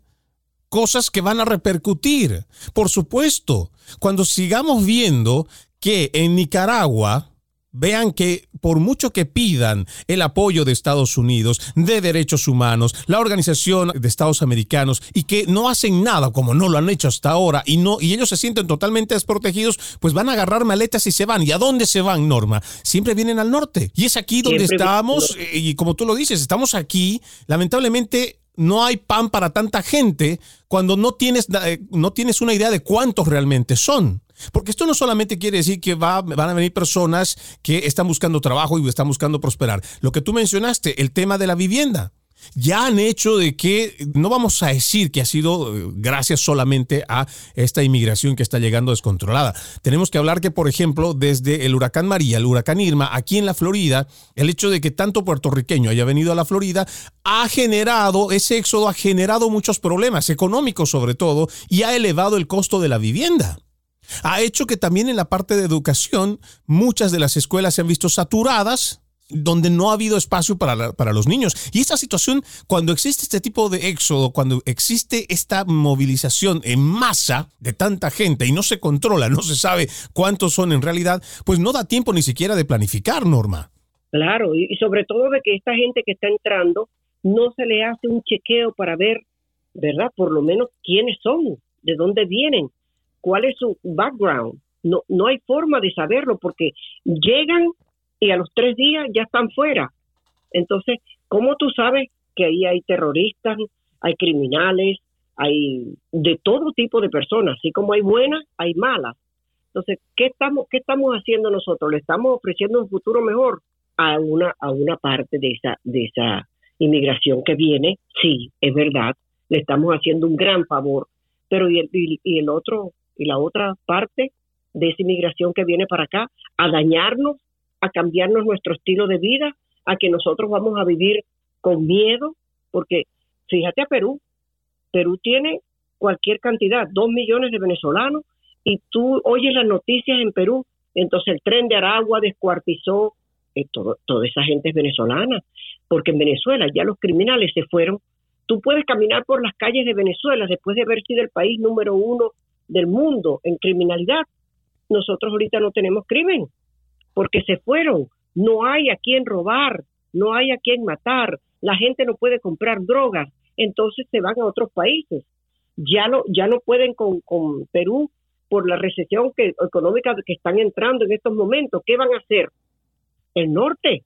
cosas que van a repercutir. Por supuesto, cuando sigamos viendo que en Nicaragua vean que por mucho que pidan el apoyo de Estados Unidos, de derechos humanos, la Organización de Estados Americanos y que no hacen nada como no lo han hecho hasta ahora y no y ellos se sienten totalmente desprotegidos, pues van a agarrar maletas y se van. ¿Y a dónde se van, Norma? Siempre vienen al norte. Y es aquí donde estamos y como tú lo dices, estamos aquí, lamentablemente no hay pan para tanta gente cuando no tienes, eh, no tienes una idea de cuántos realmente son. Porque esto no solamente quiere decir que va, van a venir personas que están buscando trabajo y están buscando prosperar. Lo que tú mencionaste, el tema de la vivienda ya han hecho de que no vamos a decir que ha sido eh, gracias solamente a esta inmigración que está llegando descontrolada. Tenemos que hablar que, por ejemplo, desde el huracán María, el huracán Irma, aquí en la Florida, el hecho de que tanto puertorriqueño haya venido a la Florida ha generado, ese éxodo ha generado muchos problemas económicos sobre todo y ha elevado el costo de la vivienda ha hecho que también en la parte de educación muchas de las escuelas se han visto saturadas donde no ha habido espacio para, para los niños. Y esta situación, cuando existe este tipo de éxodo, cuando existe esta movilización en masa de tanta gente y no se controla, no se sabe cuántos son en realidad, pues no da tiempo ni siquiera de planificar, Norma. Claro, y sobre todo de que esta gente que está entrando no se le hace un chequeo para ver, ¿verdad? Por lo menos quiénes son, de dónde vienen, cuál es su background. No, no hay forma de saberlo porque llegan y a los tres días ya están fuera. Entonces, ¿cómo tú sabes que ahí hay terroristas, hay criminales, hay de todo tipo de personas, así como hay buenas, hay malas? Entonces, ¿qué estamos, qué estamos haciendo nosotros? ¿Le estamos ofreciendo un futuro mejor a una, a una parte de esa, de esa inmigración que viene? Sí, es verdad, le estamos haciendo un gran favor, pero y el, y el otro, y la otra parte de esa inmigración que viene para acá, a dañarnos a cambiarnos nuestro estilo de vida, a que nosotros vamos a vivir con miedo, porque fíjate a Perú, Perú tiene cualquier cantidad, dos millones de venezolanos, y tú oyes las noticias en Perú, entonces el tren de Aragua descuartizó, eh, todo, toda esa gente es venezolana, porque en Venezuela ya los criminales se fueron. Tú puedes caminar por las calles de Venezuela después de haber sido el país número uno del mundo en criminalidad. Nosotros ahorita no tenemos crimen, porque se fueron. No hay a quien robar, no hay a quien matar, la gente no puede comprar drogas, entonces se van a otros países. Ya no, ya no pueden con, con Perú por la recesión que, económica que están entrando en estos momentos. ¿Qué van a hacer? El norte.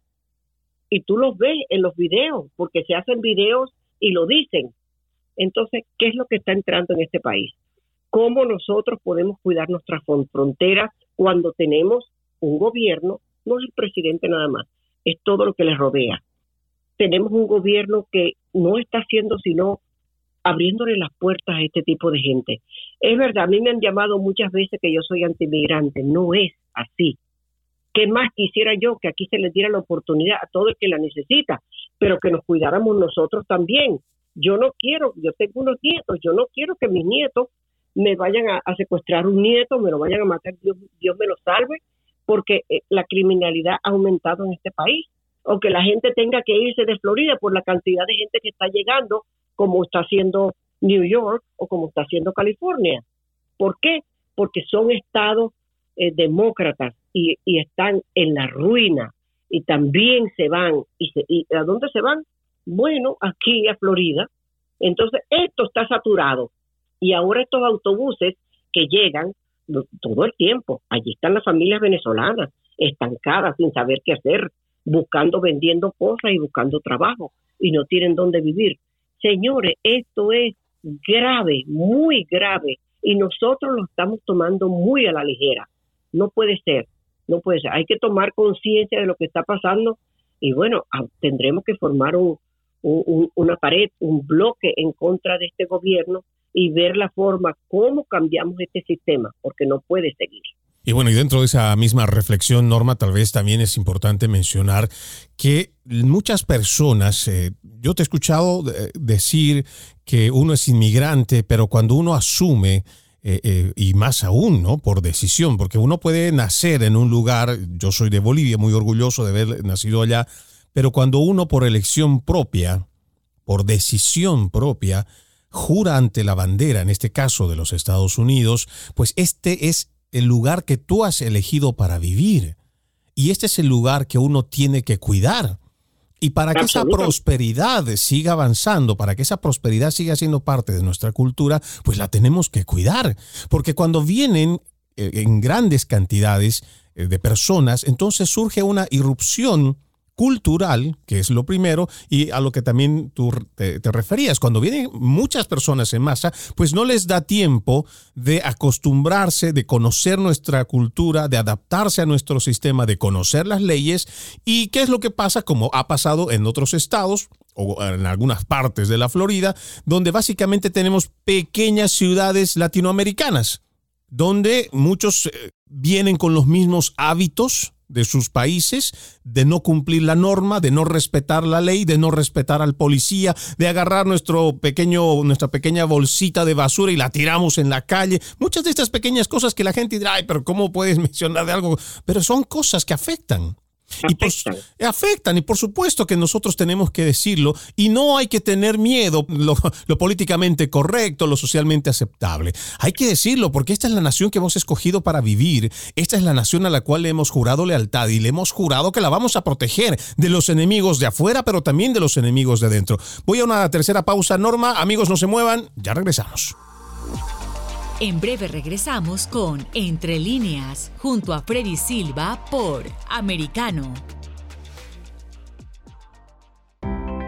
Y tú los ves en los videos, porque se hacen videos y lo dicen. Entonces, ¿qué es lo que está entrando en este país? ¿Cómo nosotros podemos cuidar nuestras fronteras cuando tenemos un gobierno, no es el presidente nada más, es todo lo que le rodea. Tenemos un gobierno que no está haciendo sino abriéndole las puertas a este tipo de gente. Es verdad, a mí me han llamado muchas veces que yo soy antimigrante, no es así. ¿Qué más quisiera yo que aquí se les diera la oportunidad a todo el que la necesita, pero que nos cuidáramos nosotros también? Yo no quiero, yo tengo unos nietos, yo no quiero que mis nietos me vayan a, secuestrar un nieto, me lo vayan a matar, Dios, Dios me lo salve, porque eh, la criminalidad ha aumentado en este país. O que la gente tenga que irse de Florida por la cantidad de gente que está llegando, como está haciendo New York o como está haciendo California. ¿Por qué? Porque son estados eh, demócratas y, están en la ruina y también se van. ¿Y, ¿Y a dónde se van? Bueno, aquí a Florida. Entonces, esto está saturado. Y ahora estos autobuses que llegan todo el tiempo, allí están las familias venezolanas, estancadas, sin saber qué hacer, buscando, vendiendo cosas y buscando trabajo, y no tienen dónde vivir. Señores, esto es grave, muy grave, y nosotros lo estamos tomando muy a la ligera. No puede ser, no puede ser. Hay que tomar conciencia de lo que está pasando y bueno, tendremos que formar un, una pared, un bloque en contra de este gobierno y ver la forma cómo cambiamos este sistema, porque no puede seguir. Y bueno, y dentro de esa misma reflexión, Norma, tal vez también es importante mencionar que muchas personas, eh, yo te he escuchado eh, decir que uno es inmigrante, pero cuando uno asume, eh, y más aún, ¿no? Por decisión, porque uno puede nacer en un lugar, yo soy de Bolivia, muy orgulloso de haber nacido allá, pero cuando uno por elección propia, por decisión propia, jura ante la bandera, en este caso de los Estados Unidos, pues este es el lugar que tú has elegido para vivir. Y este es el lugar que uno tiene que cuidar. Y para que esa prosperidad siga avanzando, para que esa prosperidad siga siendo parte de nuestra cultura, pues la tenemos que cuidar. Porque cuando vienen eh, en grandes cantidades eh, de personas, entonces surge una irrupción cultural, que es lo primero, y a lo que también tú te, referías. Cuando vienen muchas personas en masa, pues no les da tiempo de acostumbrarse, de conocer nuestra cultura, de adaptarse a nuestro sistema, de conocer las leyes. ¿Y qué es lo que pasa? Como ha pasado en otros estados, o en algunas partes de la Florida, donde básicamente tenemos pequeñas ciudades latinoamericanas, donde muchos eh, vienen con los mismos hábitos, de sus países, de no cumplir la norma, de no respetar la ley, de no respetar al policía, de agarrar nuestro pequeño, nuestra pequeña bolsita de basura y la tiramos en la calle. Muchas de estas pequeñas cosas que la gente dirá, ay, pero ¿cómo puedes mencionar de algo? Pero son cosas que afectan. Y eh, afectan. y por supuesto que nosotros tenemos que decirlo y no hay que tener miedo lo, lo, políticamente correcto, lo socialmente aceptable. Hay que decirlo porque esta es la nación que hemos escogido para vivir, esta es la nación a la cual le hemos jurado lealtad y le hemos jurado que la vamos a proteger de los enemigos de afuera, pero también de los enemigos de adentro. Voy a una tercera pausa, Norma, amigos no se muevan, ya regresamos. En breve regresamos con Entre líneas, junto a Freddy Silva por Americano.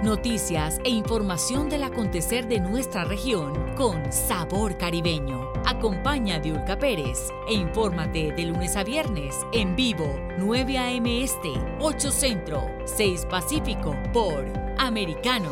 Noticias e información del acontecer de nuestra región con sabor caribeño. Acompaña a Diulca Pérez e infórmate de lunes a viernes en vivo 9 a.m. Este, 8 Centro, 6 Pacífico por Americano.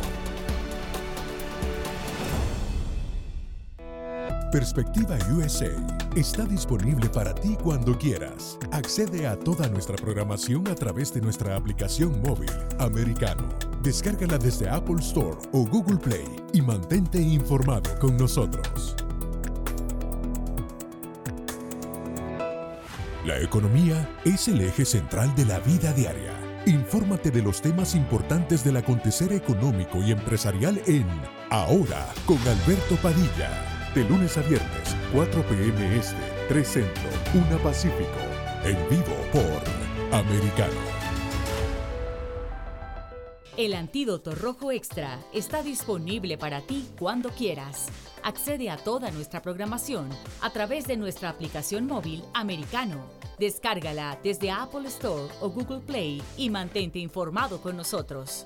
Perspectiva USA está disponible para ti cuando quieras. Accede a toda nuestra programación a través de nuestra aplicación móvil americano. Descárgala desde Apple Store o Google Play y mantente informado con nosotros. La economía es el eje central de la vida diaria. Infórmate de los temas importantes del acontecer económico y empresarial en Ahora con Alberto Padilla de lunes a viernes, 4 p.m. Este, 3 Centro, 1 Pacífico. en vivo por Americano. El antídoto rojo extra está disponible para ti cuando quieras. Accede a toda nuestra programación a través de nuestra aplicación móvil americano. Descárgala desde Apple Store o Google Play y mantente informado con nosotros.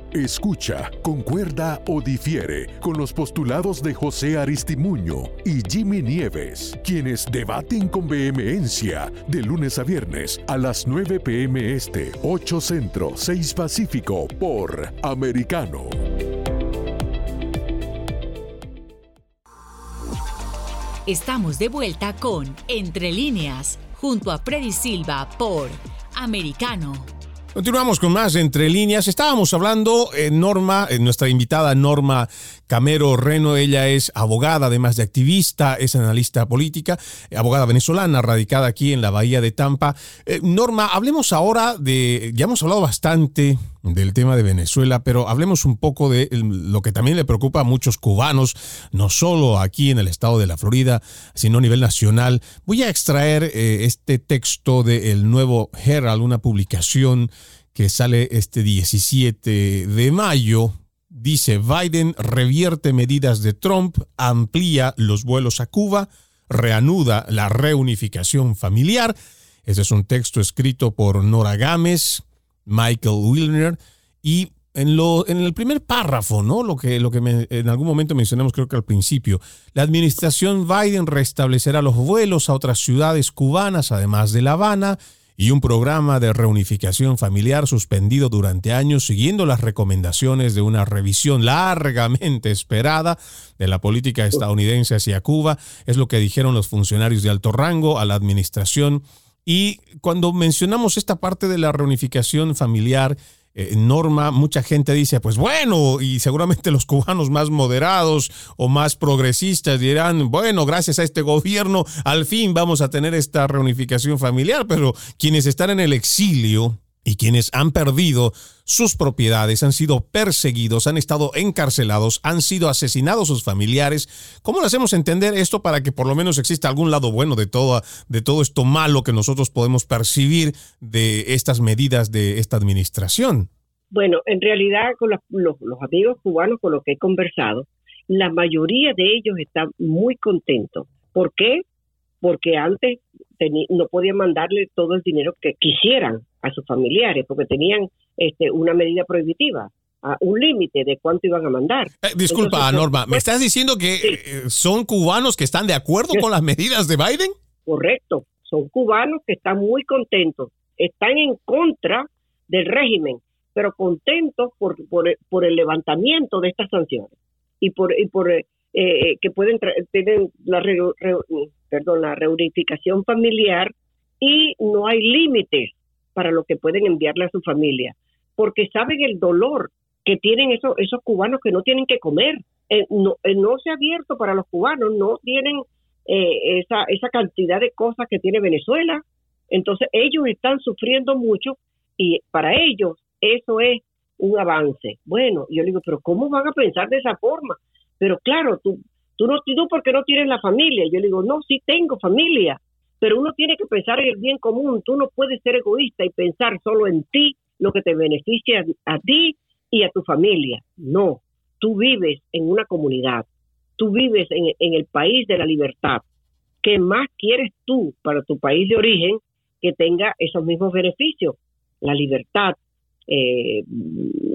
Escucha, concuerda o difiere con los postulados de José Aristimuño y Jimmy Nieves, quienes debaten con vehemencia de lunes a viernes a las 9 pm este, 8 Centro, 6 Pacífico por Americano. Estamos de vuelta con Entre líneas, junto a Freddy Silva por Americano. Continuamos con más entre líneas. Estábamos hablando, en Norma, en nuestra invitada Norma Camero Reno, ella es abogada, además de activista, es analista política, abogada venezolana, radicada aquí en la Bahía de Tampa. Eh, Norma, hablemos ahora de, ya hemos hablado bastante del tema de Venezuela, pero hablemos un poco de lo que también le preocupa a muchos cubanos, no solo aquí en el estado de la Florida, sino a nivel nacional. Voy a extraer eh, este texto del nuevo Herald, una publicación que sale este 17 de mayo. Dice, Biden revierte medidas de Trump, amplía los vuelos a Cuba, reanuda la reunificación familiar. Ese es un texto escrito por Nora Gámez, Michael Wilner y en, lo, en el primer párrafo, ¿no? Lo que, lo que en algún momento mencionamos, creo que al principio, la administración Biden restablecerá los vuelos a otras ciudades cubanas, además de La Habana, y un programa de reunificación familiar suspendido durante años siguiendo las recomendaciones de una revisión largamente esperada de la política estadounidense hacia Cuba. Es lo que dijeron los funcionarios de alto rango a la administración. Y cuando mencionamos esta parte de la reunificación familiar, eh, Norma, mucha gente dice, pues bueno, y seguramente los cubanos más moderados o más progresistas dirán, bueno, gracias a este gobierno, al fin vamos a tener esta reunificación familiar, pero quienes están en el exilio y quienes han perdido sus propiedades, han sido perseguidos, han estado encarcelados, han sido asesinados sus familiares. ¿Cómo le hacemos entender esto para que por lo menos exista algún lado bueno de todo, de todo esto malo que nosotros podemos percibir de estas medidas de esta administración? Bueno, en realidad con los, amigos cubanos con los que he conversado, la mayoría de ellos están muy contentos. ¿Por qué? Porque antes no podían mandarle todo el dinero que quisieran a sus familiares porque tenían este, una medida prohibitiva un límite de cuánto iban a mandar. Eh, disculpa, Norma, ¿me pues, estás diciendo que eh, son cubanos que están de acuerdo con las medidas de Biden? Correcto, son cubanos que están muy contentos, están en contra del régimen, pero contentos por, por, el levantamiento de estas sanciones y por, y por eh, que pueden tener la, perdón, la reunificación familiar y no hay límites para lo que pueden enviarle a su familia, porque saben el dolor que tienen esos, esos cubanos que no tienen que comer. Eh, no, eh, no se ha abierto para los cubanos, no tienen eh, esa, esa cantidad de cosas que tiene Venezuela. Entonces ellos están sufriendo mucho y para ellos eso es un avance. Bueno, yo digo, pero ¿cómo van a pensar de esa forma? Pero claro, tú, tú no, tú porque no tienes la familia. Yo digo, no, sí tengo familia, pero uno tiene que pensar en el bien común. Tú no puedes ser egoísta y pensar solo en ti, lo que te beneficia a, ti y a tu familia. No, tú vives en una comunidad, tú vives en, el país de la libertad. ¿Qué más quieres tú para tu país de origen que tenga esos mismos beneficios? La libertad, eh,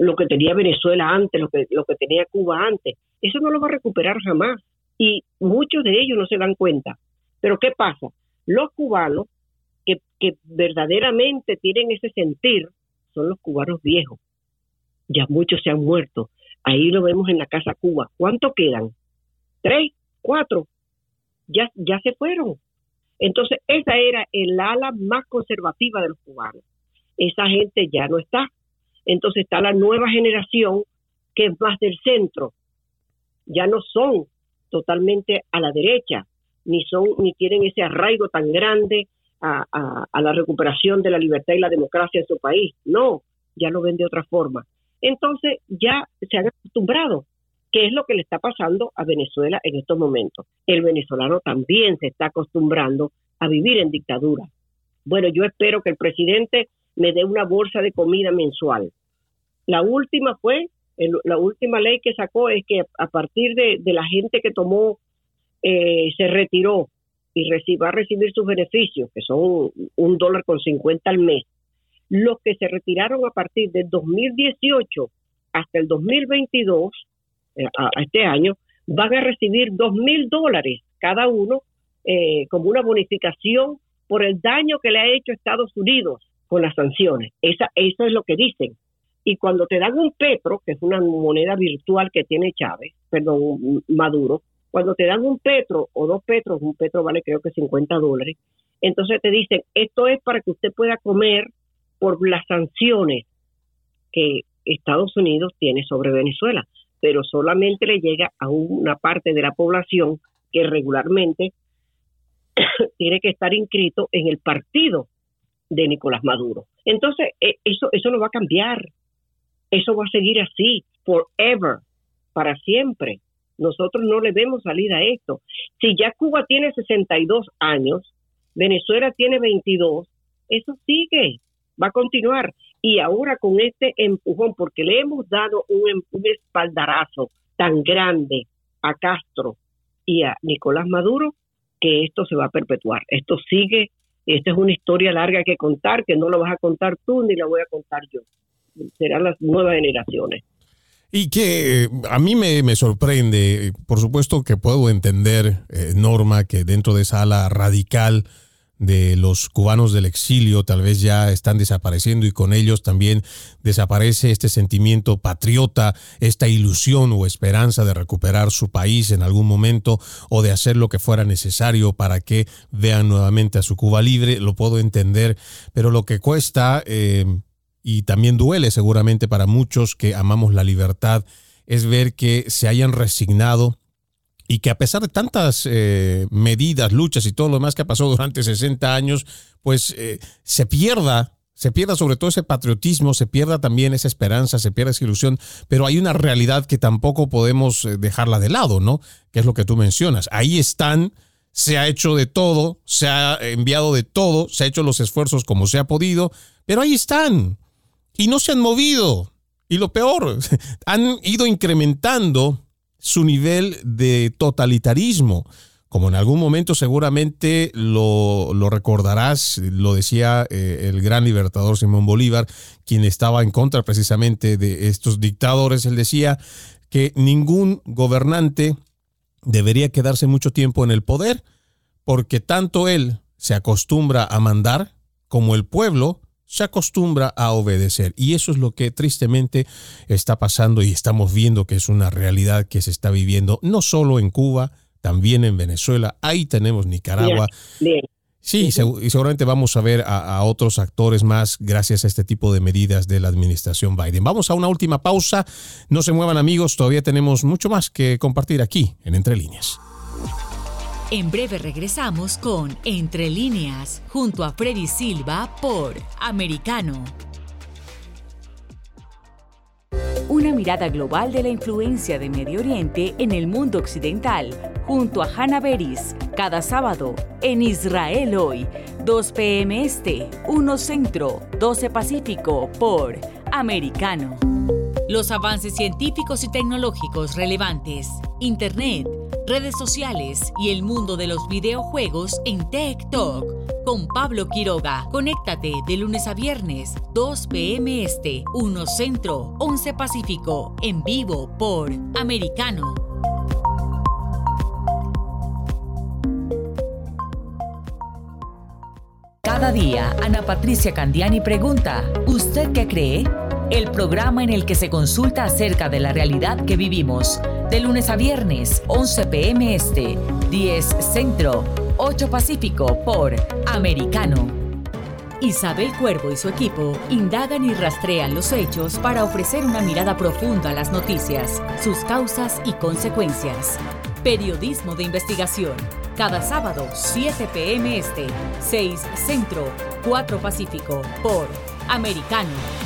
lo que tenía Venezuela antes, lo que, lo que tenía Cuba antes. Eso no lo va a recuperar jamás. Y muchos de ellos no se dan cuenta. Pero ¿qué pasa? Los cubanos que, verdaderamente tienen ese sentir son los cubanos viejos. Ya muchos se han muerto. Ahí lo vemos en la Casa Cuba. ¿Cuánto quedan? ¿Tres? ¿Cuatro? Ya, ya se fueron. Entonces, esa era el ala más conservativa de los cubanos. Esa gente ya no está. Entonces está la nueva generación que es más del centro. Ya no son totalmente a la derecha, ni son ni tienen ese arraigo tan grande a, a, la recuperación de la libertad y la democracia en su país. No, ya lo ven de otra forma. Entonces ya se han acostumbrado, que es lo que le está pasando a Venezuela en estos momentos. El venezolano también se está acostumbrando a vivir en dictadura. Bueno, yo espero que el presidente me dé una bolsa de comida mensual. La última fue, la última ley que sacó es que a partir de, la gente que tomó, eh, se retiró y va a recibir sus beneficios, que son un dólar con 50 al mes, los que se retiraron a partir del 2018 hasta el 2022, eh, a, este año, van a recibir dos mil dólares cada uno eh, como una bonificación por el daño que le ha hecho Estados Unidos con las sanciones. Esa, eso es lo que dicen. Y cuando te dan un petro, que es una moneda virtual que tiene Chávez, perdón, Maduro, cuando te dan un petro o dos petros, un petro vale creo que 50 dólares, entonces te dicen, esto es para que usted pueda comer por las sanciones que Estados Unidos tiene sobre Venezuela, pero solamente le llega a una parte de la población que regularmente tiene que estar inscrito en el partido de Nicolás Maduro. Entonces, eh, eso, eso no va a cambiar. Eso va a seguir así, forever, para siempre. Nosotros no le vemos salida a esto. Si ya Cuba tiene 62 años, Venezuela tiene 22, eso sigue, va a continuar. Y ahora con este empujón, porque le hemos dado un, un espaldarazo tan grande a Castro y a Nicolás Maduro, que esto se va a perpetuar. Esto sigue, esta es una historia larga que contar, que no lo vas a contar tú ni la voy a contar yo. Serán las nuevas generaciones. Y que eh, a mí me, sorprende, por supuesto que puedo entender, eh, Norma, que dentro de esa ala radical de los cubanos del exilio tal vez ya están desapareciendo y con ellos también desaparece este sentimiento patriota, esta ilusión o esperanza de recuperar su país en algún momento o de hacer lo que fuera necesario para que vean nuevamente a su Cuba libre, lo puedo entender, pero lo que cuesta eh, y también duele seguramente para muchos que amamos la libertad es ver que se hayan resignado y que a pesar de tantas eh, medidas, luchas y todo lo demás que ha pasado durante 60 años, pues eh, se pierda, se pierda sobre todo ese patriotismo, se pierda también esa esperanza, se pierda esa ilusión, pero hay una realidad que tampoco podemos eh, dejarla de lado, ¿no? Que es lo que tú mencionas. Ahí están, se ha hecho de todo, se ha enviado de todo, se ha hecho los esfuerzos como se ha podido, pero ahí están y no se han movido. Y lo peor, han ido incrementando su nivel de totalitarismo. Como en algún momento seguramente lo, recordarás, lo decía eh, el gran libertador Simón Bolívar, quien estaba en contra precisamente de estos dictadores, él decía que ningún gobernante debería quedarse mucho tiempo en el poder, porque tanto él se acostumbra a mandar como el pueblo se acostumbra a obedecer. Y eso es lo que tristemente está pasando y estamos viendo que es una realidad que se está viviendo no solo en Cuba, también en Venezuela. Ahí tenemos Nicaragua. Sí, y seguramente vamos a ver a, otros actores más gracias a este tipo de medidas de la administración Biden. Vamos a una última pausa. No se muevan amigos, todavía tenemos mucho más que compartir aquí en Entre Líneas. En breve regresamos con Entre líneas, junto a Freddy Silva por Americano. Una mirada global de la influencia de Medio Oriente en el mundo occidental, junto a Hannah Beris, cada sábado en Israel hoy, 2 p.m. Este, 1 Centro, 12 Pacífico, por Americano. Los avances científicos y tecnológicos relevantes, Internet, redes sociales y el mundo de los videojuegos en Tech Talk con Pablo Quiroga. Conéctate de lunes a viernes, 2 p.m. Este, 1 Centro, 11 Pacífico, en vivo por Americano. Cada día, Ana Patricia Candiani pregunta, ¿usted qué cree? El programa en el que se consulta acerca de la realidad que vivimos de lunes a viernes, 11 pm este, 10 centro, 8 pacífico por Americano. Isabel Cuervo y su equipo indagan y rastrean los hechos para ofrecer una mirada profunda a las noticias, sus causas y consecuencias. Periodismo de investigación. Cada sábado, 7 p.m. Este, 6 Centro, 4 Pacífico, por Americano.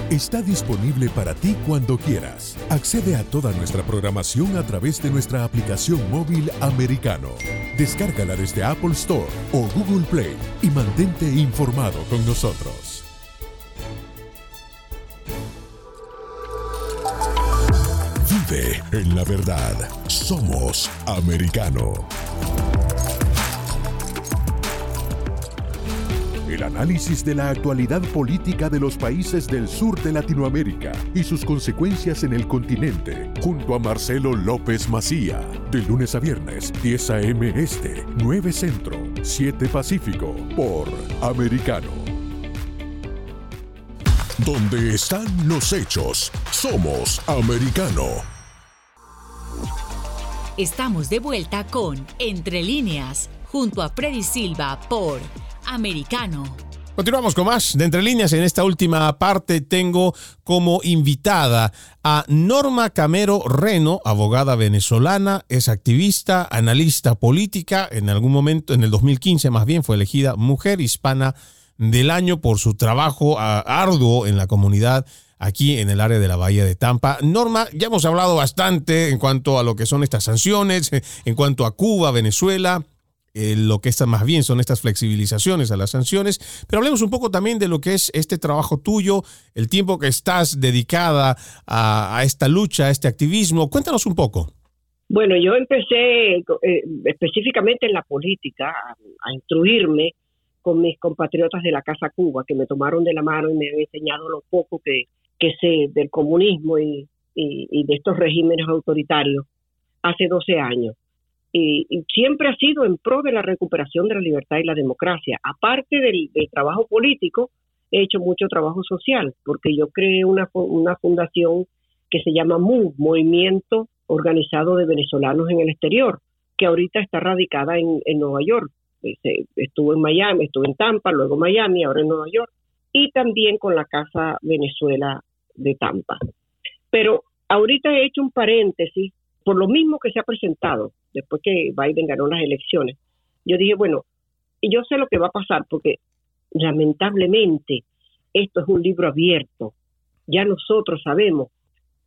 está disponible para ti cuando quieras. Accede a toda nuestra programación a través de nuestra aplicación móvil americano. Descárgala desde Apple Store o Google Play y mantente informado con nosotros. Vive en la verdad. Somos americano. El análisis de la actualidad política de los países del sur de Latinoamérica y sus consecuencias en el continente, junto a Marcelo López Macía, de lunes a viernes, 10 a.m. Este, 9 Centro, 7 Pacífico, por Americano. Donde están los hechos, somos Americano. Estamos de vuelta con Entre líneas, junto a Freddy Silva por americano. Continuamos con más de Entre Líneas. En esta última parte tengo como invitada a Norma Camero Reno, abogada venezolana, es activista, analista política. En algún momento, en el 2015 más bien, fue elegida Mujer Hispana del Año por su trabajo arduo en la comunidad aquí en el área de la Bahía de Tampa. Norma, ya hemos hablado bastante en cuanto a lo que son estas sanciones, en cuanto a Cuba, Venezuela, eh, lo que está más bien son estas flexibilizaciones a las sanciones, pero hablemos un poco también de lo que es este trabajo tuyo, el tiempo que estás dedicada a, esta lucha, a este activismo. Cuéntanos un poco. Bueno, yo empecé eh, específicamente en la política a, instruirme con mis compatriotas de la Casa Cuba, que me tomaron de la mano y me han enseñado lo poco que, sé del comunismo y, y de estos regímenes autoritarios hace 12 años y, siempre ha sido en pro de la recuperación de la libertad y la democracia. Aparte del, trabajo político, he hecho mucho trabajo social, porque yo creé una, una fundación que se llama MOVE, Movimiento Organizado de Venezolanos en el Exterior, que ahorita está radicada en, en Nueva York. Este, estuvo en Miami, estuvo en Tampa, luego Miami, ahora en Nueva York, y también con la Casa Venezuela de Tampa. Pero ahorita he hecho un paréntesis por lo mismo que se ha presentado después que Biden ganó las elecciones, yo dije, bueno, yo sé lo que va a pasar porque lamentablemente esto es un libro abierto. Ya nosotros sabemos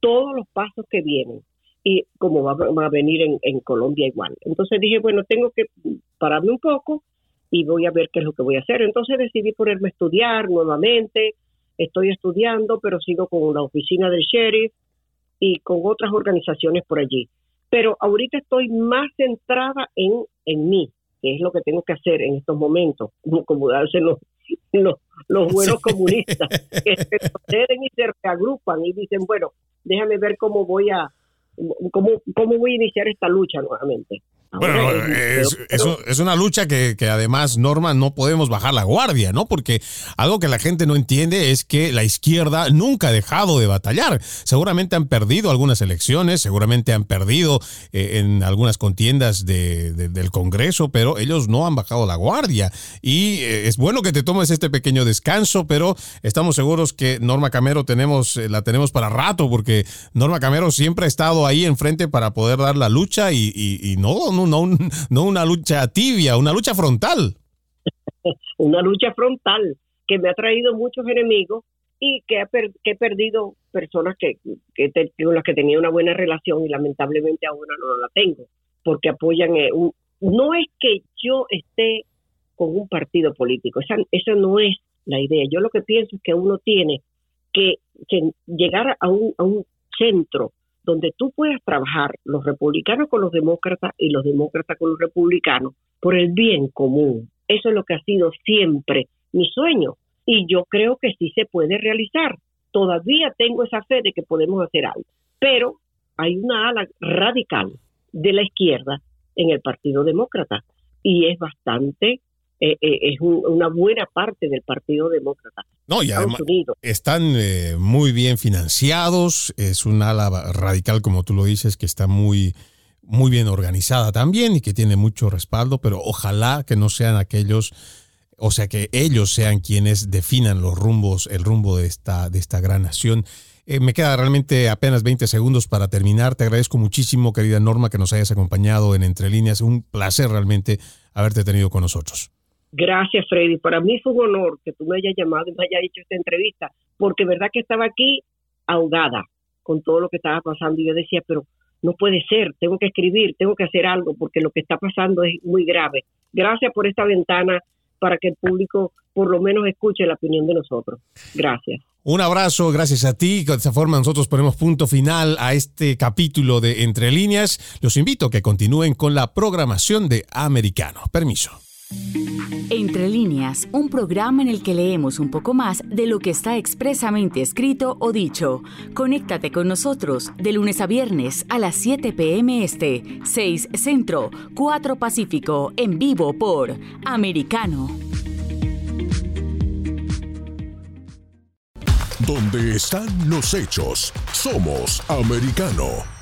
todos los pasos que vienen y cómo va, a venir en, en, Colombia igual. Entonces dije, bueno, tengo que pararme un poco y voy a ver qué es lo que voy a hacer. Entonces decidí ponerme a estudiar nuevamente. Estoy estudiando, pero sigo con la oficina del sheriff y con otras organizaciones por allí. Pero ahorita estoy más centrada en, en mí, que es lo que tengo que hacer en estos momentos, como darse los, los, buenos comunistas, que se proceden y se reagrupan y dicen, bueno, déjame ver cómo voy a, cómo, cómo voy a iniciar esta lucha nuevamente. Bueno, es, es, una lucha que, que, además, Norma, no podemos bajar la guardia, ¿no? Porque algo que la gente no entiende es que la izquierda nunca ha dejado de batallar. Seguramente han perdido algunas elecciones, seguramente han perdido eh, en algunas contiendas de, del Congreso, pero ellos no han bajado la guardia. Y eh, es bueno que te tomes este pequeño descanso, pero estamos seguros que Norma Camero tenemos, eh, la tenemos para rato, porque Norma Camero siempre ha estado ahí enfrente para poder dar la lucha y, y, y no, no no, no una lucha tibia, una lucha frontal. una lucha frontal que me ha traído muchos enemigos y que, he perdido personas que, con las que tenía una buena relación y lamentablemente ahora no la tengo, porque apoyan, eh, no es que yo esté con un partido político, esa, esa no es la idea. Yo lo que pienso es que uno tiene que, que llegar a un, a un centro donde tú puedas trabajar los republicanos con los demócratas y los demócratas con los republicanos por el bien común. Eso es lo que ha sido siempre mi sueño. y yo creo que sí se puede realizar. Todavía tengo esa fe de que podemos hacer algo, pero hay una ala radical de la izquierda en el Partido Demócrata y es bastante eh, eh, es una buena parte del Partido Demócrata. No, y además están eh, muy bien financiados, es un ala radical, como tú lo dices, que está muy, muy bien organizada también y que tiene mucho respaldo, pero ojalá que no sean aquellos, o sea, que ellos sean quienes definan los rumbos, el rumbo de esta, de esta gran nación. me queda realmente apenas 20 segundos para terminar. Te agradezco muchísimo, querida Norma, que nos hayas acompañado en Entre Líneas. Un placer realmente haberte tenido con nosotros. Gracias, Freddy. Para mí fue un honor que tú me hayas llamado y me hayas hecho esta entrevista, porque verdad que estaba aquí ahogada con todo lo que estaba pasando y yo decía, pero no puede ser, tengo que escribir, tengo que hacer algo, porque lo que está pasando es muy grave. Gracias por esta ventana para que el público por lo menos escuche la opinión de nosotros. Gracias. Un abrazo, gracias a ti. De esta forma nosotros ponemos punto final a este capítulo de Entre líneas. Los invito a que continúen con la programación de Americano. Permiso. Entre líneas, un programa en el que leemos un poco más de lo que está expresamente escrito o dicho. Conéctate con nosotros de lunes a viernes a las 7 p.m. Este, 6 Centro, 4 Pacífico, en vivo por Americano. Donde están los hechos, somos Americano.